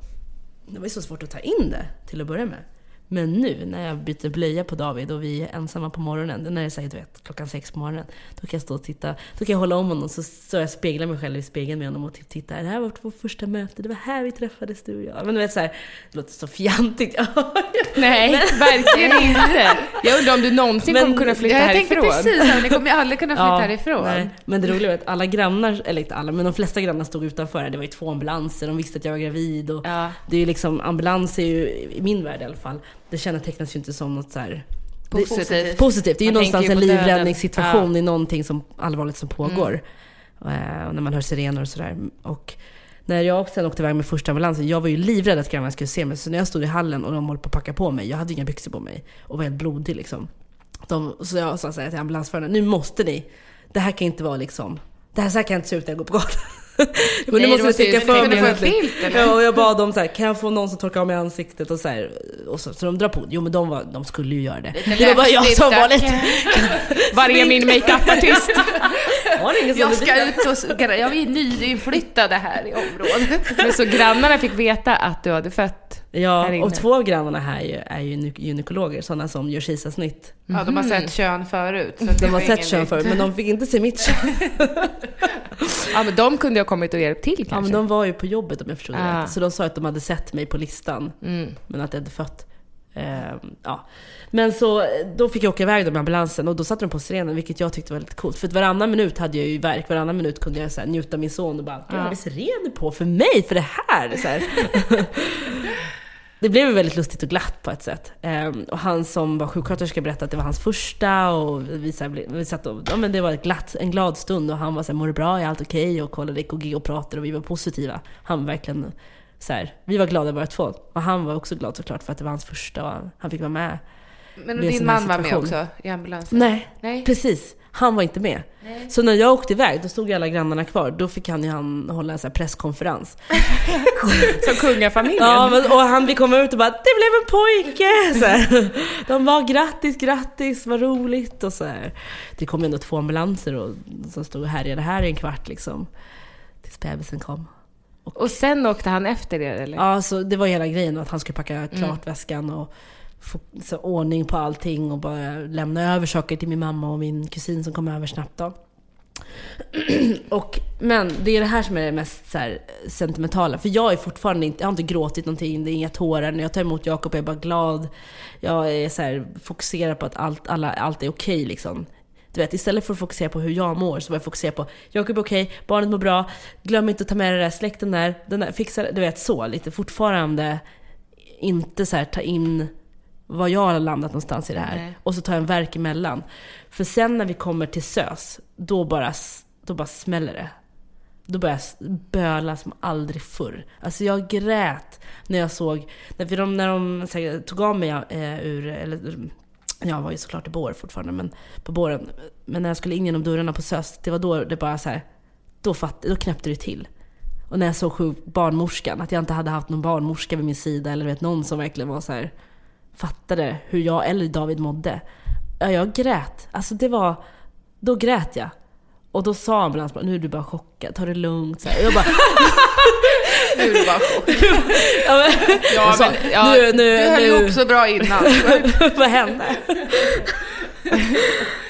det var ju så svårt att ta in det till att börja med. Men nu när jag byter blöja på David och vi är ensamma på morgonen, när det är så här, du vet, klockan sex på morgonen, då kan jag stå och titta, då kan jag hålla om honom så, så jag speglar mig själv i spegeln med honom och typ titta, det här var vårt första möte, det var här vi träffades du och jag. Men du vet så här, det låter så fjantigt. Nej, verkligen inte. Jag undrar om du någonsin Men- kommer kunna flytta Ja, jag tänkte härifrån. precis det, ni kommer ju aldrig kunna flytta Ja, härifrån. Nej. Men det roliga var att alla grannar, eller inte alla, men de flesta grannar stod utanför. Det var ju två ambulanser, de visste att jag var gravid. Och Ja. Det är ju liksom, ambulans är ju, i min värld i alla fall, det kännetecknas ju inte som något så här Positivt. Positivt. Det är ju Man någonstans en livräddningssituation Ja. i någonting som allvarligt som pågår. Eh, och när man hör sirener och sådär. Och när jag sen åkte iväg med första ambulansen, jag var ju livrädd att grannarna skulle se mig. Så när jag stod i hallen och de höll på att packa på mig, jag hade inga byxor på mig och var helt blodig liksom. De, så jag sa så här till ambulansförarna, nu måste ni. Det här kan inte vara liksom, det här så här kan inte se ut när jag går på gatan. Men Nej, nu det måste sticka för mig. en filt, eller? Ja, och jag bad dem så här, kan jag få någon som torkar av mig ansiktet och så här. Och så, så de drar på. Jo men de, var, de skulle ju göra det. Det var bara jag som var lite... Varje min makeup-artist. Jag ska ut och... Jag är nyinflyttade här i området. Men så grannarna fick veta att du hade fött Ja, och två av grannarna här är ju, är ju gyne- gynekologer, sådana som gör kejsarsnitt. Ja, de har sett kön förut. Så De har sett kön förut, men de fick inte se mitt kön. Ja, men de kunde ju ha kommit och hjälpt till kanske. Ja, men de var ju på jobbet om jag förstod Ah. rätt. Så de sa att de hade sett mig på listan, Mm. men att jag hade fött. Ehm, ja. Men så, då fick jag åka iväg med ambulansen och då satte de på sirenen, vilket jag tyckte var lite coolt. För att varannan minut hade jag ju verk, varannan minut kunde jag så här, njuta min son och bara “Gud, har vi sirener på för mig, för det här?” så här. Det blev väldigt lustigt och glatt på ett sätt. Ehm, och han som var sjuksköterska berättade att det var hans första och vi, så här, vi satt och, ja men det var ett glatt, en glad stund och han var såhär, mår du bra, är allt okej? Och kollade EKG och pratade och vi var positiva. Han var verkligen så här, vi var glada båda två. Och han var också glad såklart för att det var hans första och han fick vara med. Men din man var med också i ambulansen? Nej, Nej. precis. Han var inte med. Så när jag åkte iväg, då stod alla grannarna kvar. Då fick han ju han hålla en sån här presskonferens. Som kungafamiljen. Ja, och han fick komma ut och bara “Det blev en pojke!” så här. De bara “Grattis, grattis, vad roligt” och så här. Det kom ändå två ambulanser och, som stod och härjade här i en kvart liksom. Tills bebisen kom. Och sen åkte han efter er eller? Ja, så det var hela grejen att han skulle packa klart väskan och få så, ordning på allting och bara lämna över saker till min mamma och min kusin som kom över snabbt då. och, men det är det här som är det mest så här, sentimentala. För jag är fortfarande inte, jag har inte gråtit någonting, det är inga tårar. När jag tar emot Jakob är jag bara glad. Jag är så här, fokuserad på att allt, alla, allt är okej liksom. Du vet, istället för att fokusera på hur jag mår så var jag fokuserad på Jakob är okej, barnet mår bra, glöm inte att ta med det där, släkten där, den där, fixa det. Du vet så, lite fortfarande inte så här, ta in var jag har landat någonstans i det här. Nej. Och så tar jag en verk emellan. För sen när vi kommer till SÖS, då bara, då bara smäller det. Då började jag böla som aldrig förr. Alltså jag grät när jag såg, när de, när de här, tog av mig eh, ur, eller jag var ju såklart i bår fortfarande, men på båren. Men när jag skulle in genom dörrarna på SÖS, det var då det bara så här, då, fatt, då knäppte det till. Och när jag såg barnmorskan, att jag inte hade haft någon barnmorska vid min sida, eller vet, någon som verkligen var så här, fattade hur jag eller David mådde. Ja, jag grät. Alltså det var... Då grät jag. Och då sa ambulanspersonalen, nu är du bara chockad, ta det lugnt. Så här. Jag bara... Nu är det bara chock. ja, men, Ja, men, ja, nu, nu, du höll nu, ihop så bra innan. vad hände?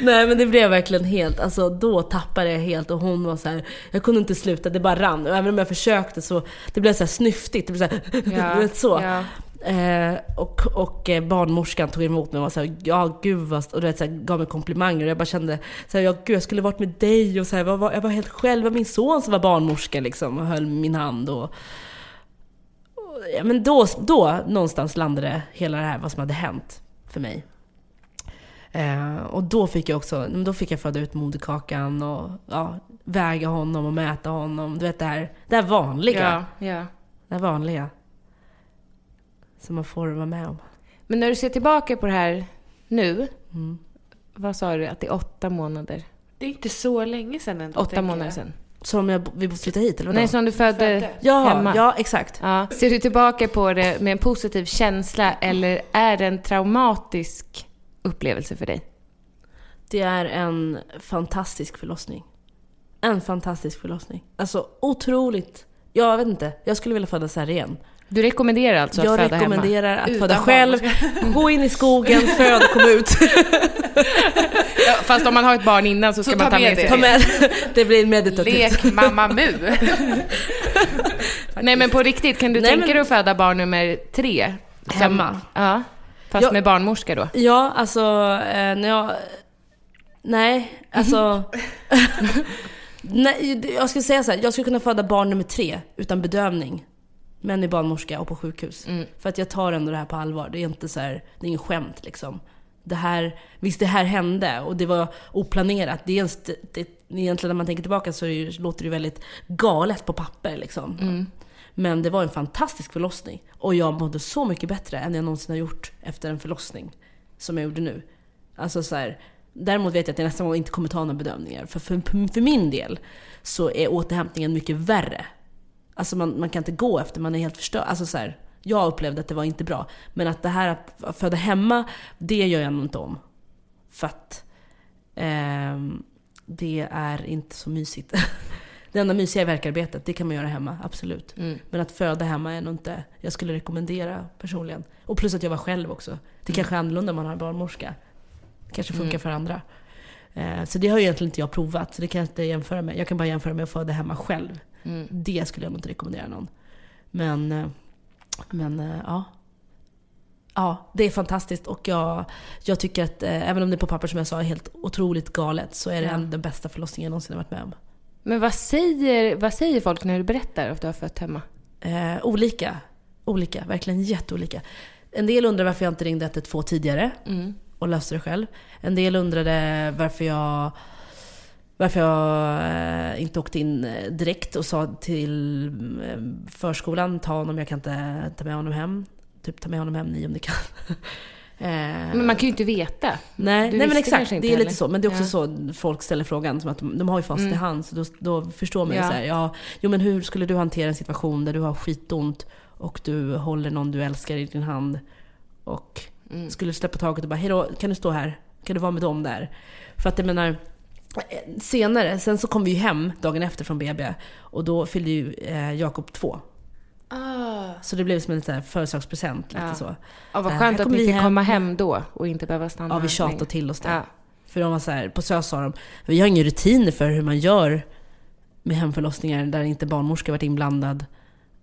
Nej men det blev verkligen helt, alltså då tappade jag helt och hon var så här, jag kunde inte sluta, det bara rann. Och även om jag försökte så, det blev så här snyftigt, det blev så här, Ja, du så. ja. Eh, och, och eh, barnmorskan tog emot mig och var såhär, ja gud vad, och du vet, så här, gav mig komplimanger och jag bara kände såhär, ja gud jag skulle varit med dig och så här, jag, var, jag var helt själv, det var min son som var barnmorska liksom och höll min hand och, och ja, men då, då någonstans landade hela det här, vad som hade hänt för mig. Eh, och då fick jag också, då fick jag föda ut moderkakan och ja, väga honom och mäta honom. Du vet det här, det här vanliga. Ja, ja. Det här vanliga. Som man får vara med om. Men när du ser tillbaka på det här nu, Mm. vad sa du? Att det är åtta månader? Det är inte så länge sedan ändå. Åtta månader sedan? Som jag, vi flyttade hit eller vadå? Nej, som du födde Födde. ja, hemma? ja, exakt. Ja. Ser du tillbaka på det med en positiv känsla eller är det en traumatisk upplevelse för dig? Det är en fantastisk förlossning. En fantastisk förlossning. Alltså otroligt. Jag vet inte, jag skulle vilja föda så här igen. Du rekommenderar alltså att jag föda hemma? rekommenderar att Utan föda själv, gå in i skogen, föd och kom ut. Ja, fast om man har ett barn innan så ska Så man ta med med sig det. Ta med, det blir meditativt. Lek Mamma Mu. Nej men på riktigt, kan du Nej, tänka men- dig att föda barn nummer tre? Som- Hemma? Ja. Fast Ja. med barnmorska då? Ja, alltså eh, när jag... Nej, alltså... nej, jag skulle säga så här, jag skulle kunna föda barn nummer tre utan bedövning. Men med barnmorska och på sjukhus. För att jag tar ändå det här på allvar. Det är inte så här, det är ingen skämt liksom. Det här, visst det här hände och det var oplanerat. Det är en det, egentligen när man tänker tillbaka så det, låter det väldigt galet på papper liksom. Men det var en fantastisk förlossning. Och jag mådde så mycket bättre än jag någonsin har gjort efter en förlossning. Som jag gjorde nu. Alltså så här, däremot vet jag att jag nästa gång inte kommer ta några bedömningar. För, för, för min del så är återhämtningen mycket värre. Alltså man, man kan inte gå efter, man är helt förstörd. Alltså så här, jag upplevde att det var inte bra. Men att det här att föda hemma, det gör jag nog inte om. För att ehm, det är inte så mysigt. Det enda mysiga är verkarbetet, det kan man göra hemma, absolut. Men att föda hemma är nog inte, jag skulle rekommendera personligen. Och plus att jag var själv också. Det kanske är annorlunda om man har barnmorska. Det kanske funkar för andra. Eh, så det har ju egentligen inte jag provat, så det kan jag inte jämföra med. Jag kan bara jämföra med att föda hemma själv. Det skulle jag nog inte rekommendera någon. Men, eh, men eh, ja. Ja, det är fantastiskt och jag, jag tycker att även om det på papper som jag sa är helt otroligt galet så är det Ja. en, den bästa förlossningen jag någonsin har varit med om. Men vad säger, vad säger folk när du berättar att du har fött hemma? Eh, olika. Olika, verkligen jätteolika. En del undrar varför jag inte ringde 112 tidigare och löste det själv. En del undrade varför jag varför jag eh, inte åkte in eh, direkt och sa till eh, förskolan, ta honom, jag kan inte ta med honom hem. Typ ta med honom hem ni om ni kan. Men man kan ju inte veta. Nej, Du nej men exakt. Det är lite så. Men det är också Ja. Mm. så folk ställer frågan. Som att de, de har ju fast i hand. Så då, då förstår man ju Ja. så här, ja, jo men hur skulle du hantera en situation där du har skitont och du håller någon du älskar i din hand och Mm. skulle släppa taget och bara, hejdå, kan du stå här? Kan du vara med dem där? För att jag menar, senare, sen så kom vi ju hem dagen efter från BB och då fyllde ju eh, Jakob två. Så det blev som en här födelsedagspresent, lite Ah. Ja. så. Ja, vad Eh, skönt att ni fick hem. komma hem då och inte behöva stanna Ja, vi tjatade till oss det. Ja. För de var så här, på SÖS sa de, vi har ingen rutin för hur man gör med hemförlossningar där inte barnmorska varit inblandad.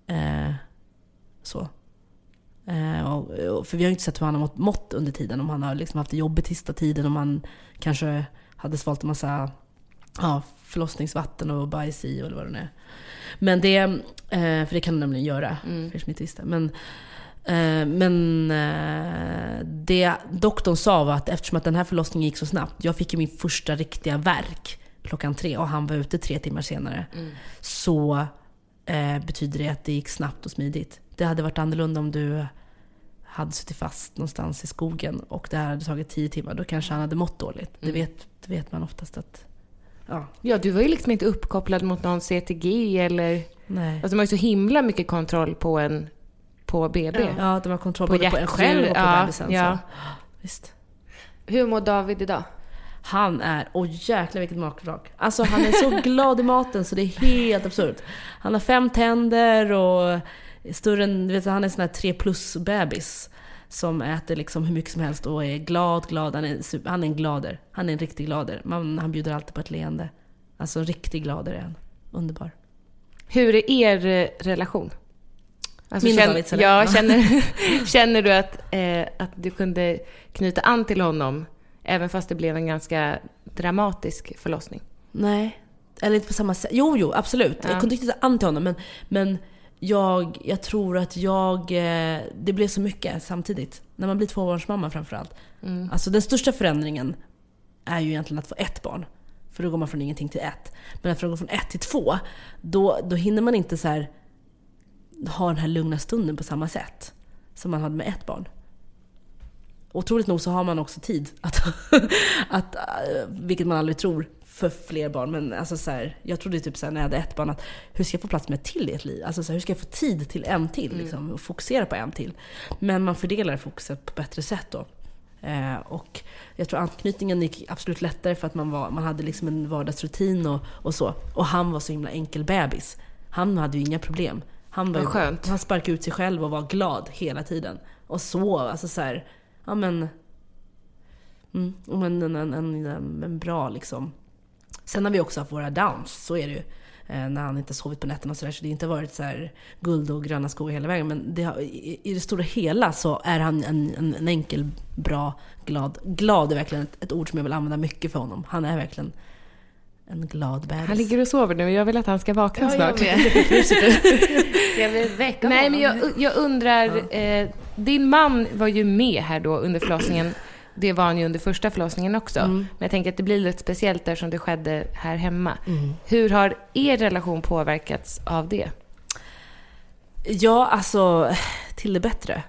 Eh, så. Eh, för vi har ju inte sett hur han har mått, under tiden. Om han har liksom haft det jobbigt sista tiden, om han kanske hade svalt en massa ja, förlossningsvatten och bajs i eller vad det nu är. Men det, eh, för det kan de nämligen göra, för er som inte visste. Men, eh, men det doktorn sa var att eftersom att den här förlossningen gick så snabbt, jag fick ju min första riktiga verk klockan tre och han var ute tre timmar senare. Så eh, betyder det att det gick snabbt och smidigt. Det hade varit annorlunda om du hade suttit fast någonstans i skogen och det här hade tagit tio timmar. Då kanske han hade mått dåligt. Det, vet, det vet man oftast att... Ja, ja, du var ju liksom inte uppkopplad mot någon CTG eller... nej. Alltså de har ju så himla mycket kontroll på en på BB. Ja, de har kontroll På både på en själv och på ja, bebisen. ja. Visst. Hur mår David idag? Han är, åh jäklar vilket magvrak. Alltså han är så glad i maten så det är helt absurt. Han har fem tänder och större än, du vet, han är en sån här 3 plus bebis. Som äter liksom hur mycket som helst och är glad, glad. Han är, super- han är en glader. Han är en riktig glader. Man, han bjuder alltid på ett leende. Alltså en riktig glader är han. Underbar. Hur är er eh, relation? Alltså, Min och känn- Davids, eller? ja, känner, känner du att, eh, att du kunde knyta an till honom även fast det blev en ganska dramatisk förlossning? Nej, eller inte på samma sätt. Jo, jo, absolut. Ja. Jag kunde inte ta an till honom, men, men jag, jag tror att jag... eh, Det blev så mycket samtidigt. När man blir tvåbarnsmamma framförallt. Alltså den största förändringen är ju egentligen att få ett barn. För då går man från ingenting till ett. Men att gå från ett till två, då, då hinner man inte så här ha den här lugna stunden på samma sätt som man hade med ett barn. Otroligt nog så har man också tid att, att eh, vilket man aldrig tror, för fler barn. Men alltså så här, jag trodde typ så här, när jag hade ett barn att hur ska jag få plats med ett till i ett liv? Alltså så här, hur ska jag få tid till en till? Liksom, och fokusera på en till. Men man fördelar fokuset på bättre sätt då. Eh, och jag tror anknytningen gick absolut lättare för att man, var, man hade liksom en vardagsrutin och, och så. Och han var så himla enkel bebis. Han hade ju inga problem. Han, var skönt. han sparkade ut sig själv och var glad hela tiden. Och sov, alltså så här, ja men... Mm, en, en, en, en bra liksom. Sen har vi också haft våra downs, så är det ju. Eh, när han inte sovit på nätterna och sådär. Så det har inte varit så här guld och gröna skogar hela vägen. Men det har, i, i det stora hela så är han en, en, en enkel, bra, glad. Glad är verkligen ett, ett ord som jag vill använda mycket för honom. Han är verkligen en glad bebis. Han ligger och sover nu och jag vill att han ska vakna snart. Ska vi väcka Nej, honom? men jag, jag undrar, eh, din man var ju med här då under förlossningen. Det var han ju under första förlossningen också. Men jag tänker att det blir lite speciellt där som det skedde här hemma. Hur har er relation påverkats av det? Ja, alltså till det bättre.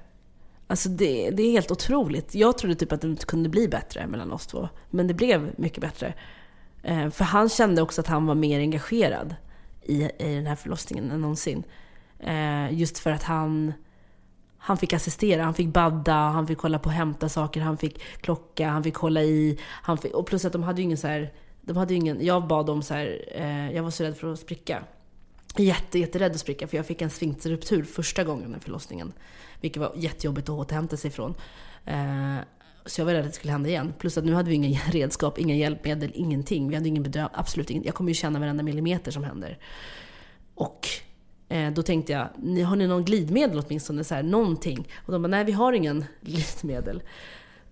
Alltså det, det är helt otroligt. Jag trodde typ att det inte kunde bli bättre mellan oss två. Men det blev mycket bättre. Eh, för han kände också att han var mer engagerad i, i den här förlossningen än någonsin. Eh, just för att han, han fick assistera, han fick badda, han fick kolla på och hämta saker, han fick klocka, han fick hålla i. Han fick, och plus att de hade ju ingen så här, de hade ju ingen, jag bad dem så här, eh, jag var så rädd för att spricka. Jätte, jätterädd att spricka för jag fick en sfinkterruptur första gången under förlossningen. Vilket var jättejobbigt att återhämta sig ifrån. Eh, så jag var rädd att det skulle hända igen. Plus att nu hade vi inga redskap, inga hjälpmedel, ingenting. Vi hade ingen bedövning, absolut ingenting. Jag kommer ju känna varenda millimeter som händer. Och Eh, då tänkte jag, har ni någon glidmedel åtminstone? Så här, någonting. Och de bara, nej vi har ingen glidmedel.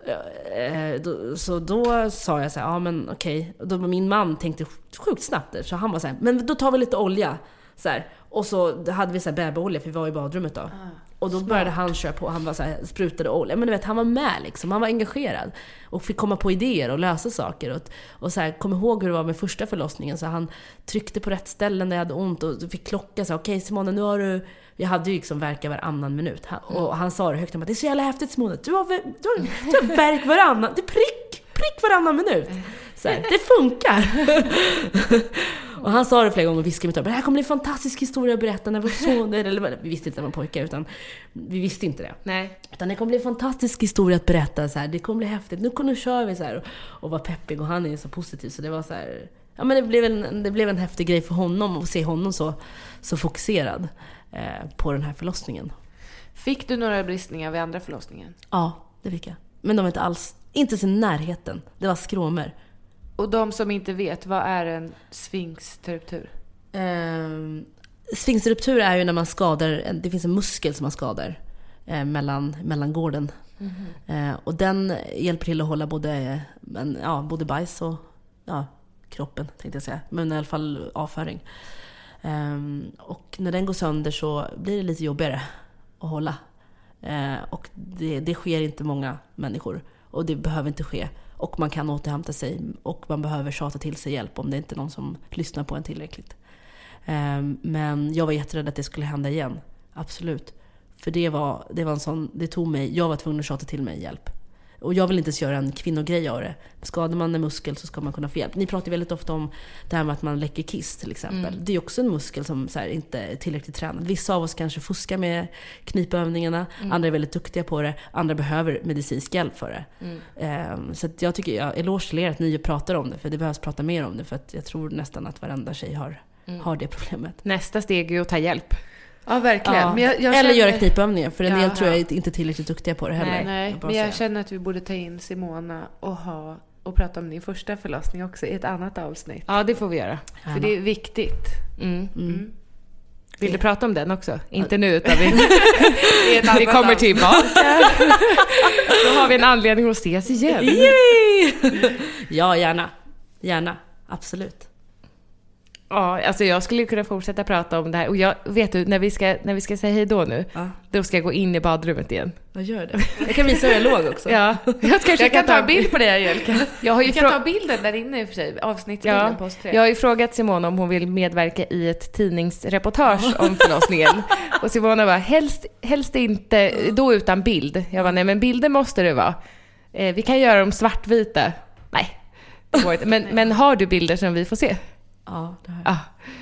Eh, eh, så då sa jag så här, ja men okej. Och min man tänkte sjukt snabbt där, så han var så här, men då tar vi lite olja. Så här. Och så hade vi så här babyolja, för vi var i badrummet då. och då började han köra på, han var så här, sprutade olja. Men du vet, han var med liksom, han var engagerad. Och fick komma på idéer och lösa saker. Och, och så här, kom ihåg hur det var med första förlossningen. Så han tryckte på rätt ställen där jag hade ont och fick klocka så okej okay, Simone, nu har du... Jag hade ju liksom verka varannan minut. Han, och han sa det högt, han bara, det är så jävla häftigt Simone, du har, du har, du har verk varannan, det prick, prick varannan minut. Så här, det funkar! och han sa det flera gånger och viskade mitt öra, det här kommer bli en fantastisk historia att berätta när vår son, eller vi visste inte när man pojkar utan vi visste inte det. Nej. Utan det kommer bli en fantastisk historia att berätta, så här, det kommer bli häftigt, nu, nu kör vi så här. Och, var peppig och han är så positiv så det var så här, ja men det blev en, det blev en häftig grej för honom att se honom så, så fokuserad eh, på den här förlossningen. Fick du några bristningar vid andra förlossningen? Ja, det fick jag. Men de var inte alls, inte ens i närheten. Det var skråmor. Och de som inte vet, vad är en sfinksterruptur? Eh, sfinksterruptur är ju när man skadar, det finns en muskel som man skadar eh, mellan, mellan gården. Mm. Eh, och den hjälper till att hålla både, men, ja, både bajs och ja, kroppen, tänkte jag säga. Men i alla fall avföring. Um, och när den går sönder så blir det lite jobbigare att hålla. Uh, och det, det sker inte många människor. Och det behöver inte ske. Och man kan återhämta sig och man behöver tjata till sig hjälp om det inte är någon som lyssnar på en tillräckligt. Ehm, men jag var jätterädd att det skulle hända igen. Absolut. För det var, det var en sån, det tog mig, jag var tvungen att tjata till mig hjälp. Och jag vill inte ens göra en kvinnogrej av det. Skadar man en muskel så ska man kunna få hjälp. Ni pratar väldigt ofta om det här med att man läcker kiss till exempel. Mm. Det är också en muskel som här, inte är tillräckligt tränad. Vissa av oss kanske fuskar med knipövningarna, mm. andra är väldigt duktiga på det, andra behöver medicinsk hjälp för det. Mm. Um, så jag tycker, jag eloge till er att ni pratar om det, för det behövs prata mer om det. För att jag tror nästan att varenda tjej har, Mm. har det problemet. Nästa steg är att ta hjälp. Ja, verkligen. Ja. Men jag, jag Eller känner... göra knipövningar, för en del Jaha. tror jag är inte tillräckligt duktiga på det heller. Nej, nej. Men jag känner att vi borde ta in Simona och ha och prata om din första förlossning också i ett annat avsnitt. Ja, det får vi göra. För det är viktigt. Mm. Mm. Vill du prata om den också? Inte nu, utan vi, vi kommer tillbaka. Då har vi en anledning att ses igen. Yay! ja, gärna. Gärna. Absolut. Ja, alltså jag skulle kunna fortsätta prata om det här. Och jag, vet du, när vi ska, när vi ska säga hej då nu, Ja. då ska jag gå in i badrummet igen. Jag gör det. Jag kan visa hur jag låg också. Ja, jag, ska Jag kan ta en bild på dig Angelica. Jag har ju kan ta bilden där inne i och för sig, avsnittsbilden Ja, på oss tre. jag har ju frågat Simona om hon vill medverka i ett tidningsreportage om förlossningen. Och Simona bara, helst, helst inte, då utan bild. Jag bara, nej men bilder måste det vara. Eh, vi kan göra dem svartvita. Nej. Men, men har du bilder som vi får se? Ja, det har jag. Ja.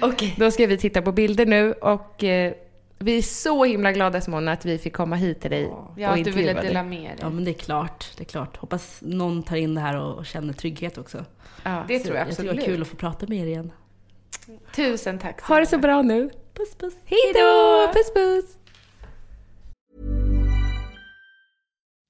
Okej. Då ska vi titta på bilder nu och eh, vi är så himla glada Simona att vi fick komma hit till dig Ja, och att du ville dela med dig. Ja, men det är klart. Det är klart. Hoppas någon tar in det här och känner trygghet också. Ja. Det tror jag Jag tycker det absolut. var kul att få prata med er igen. Tusen tack. Ha det så bra nu. Puss puss. Hej då! Puss puss!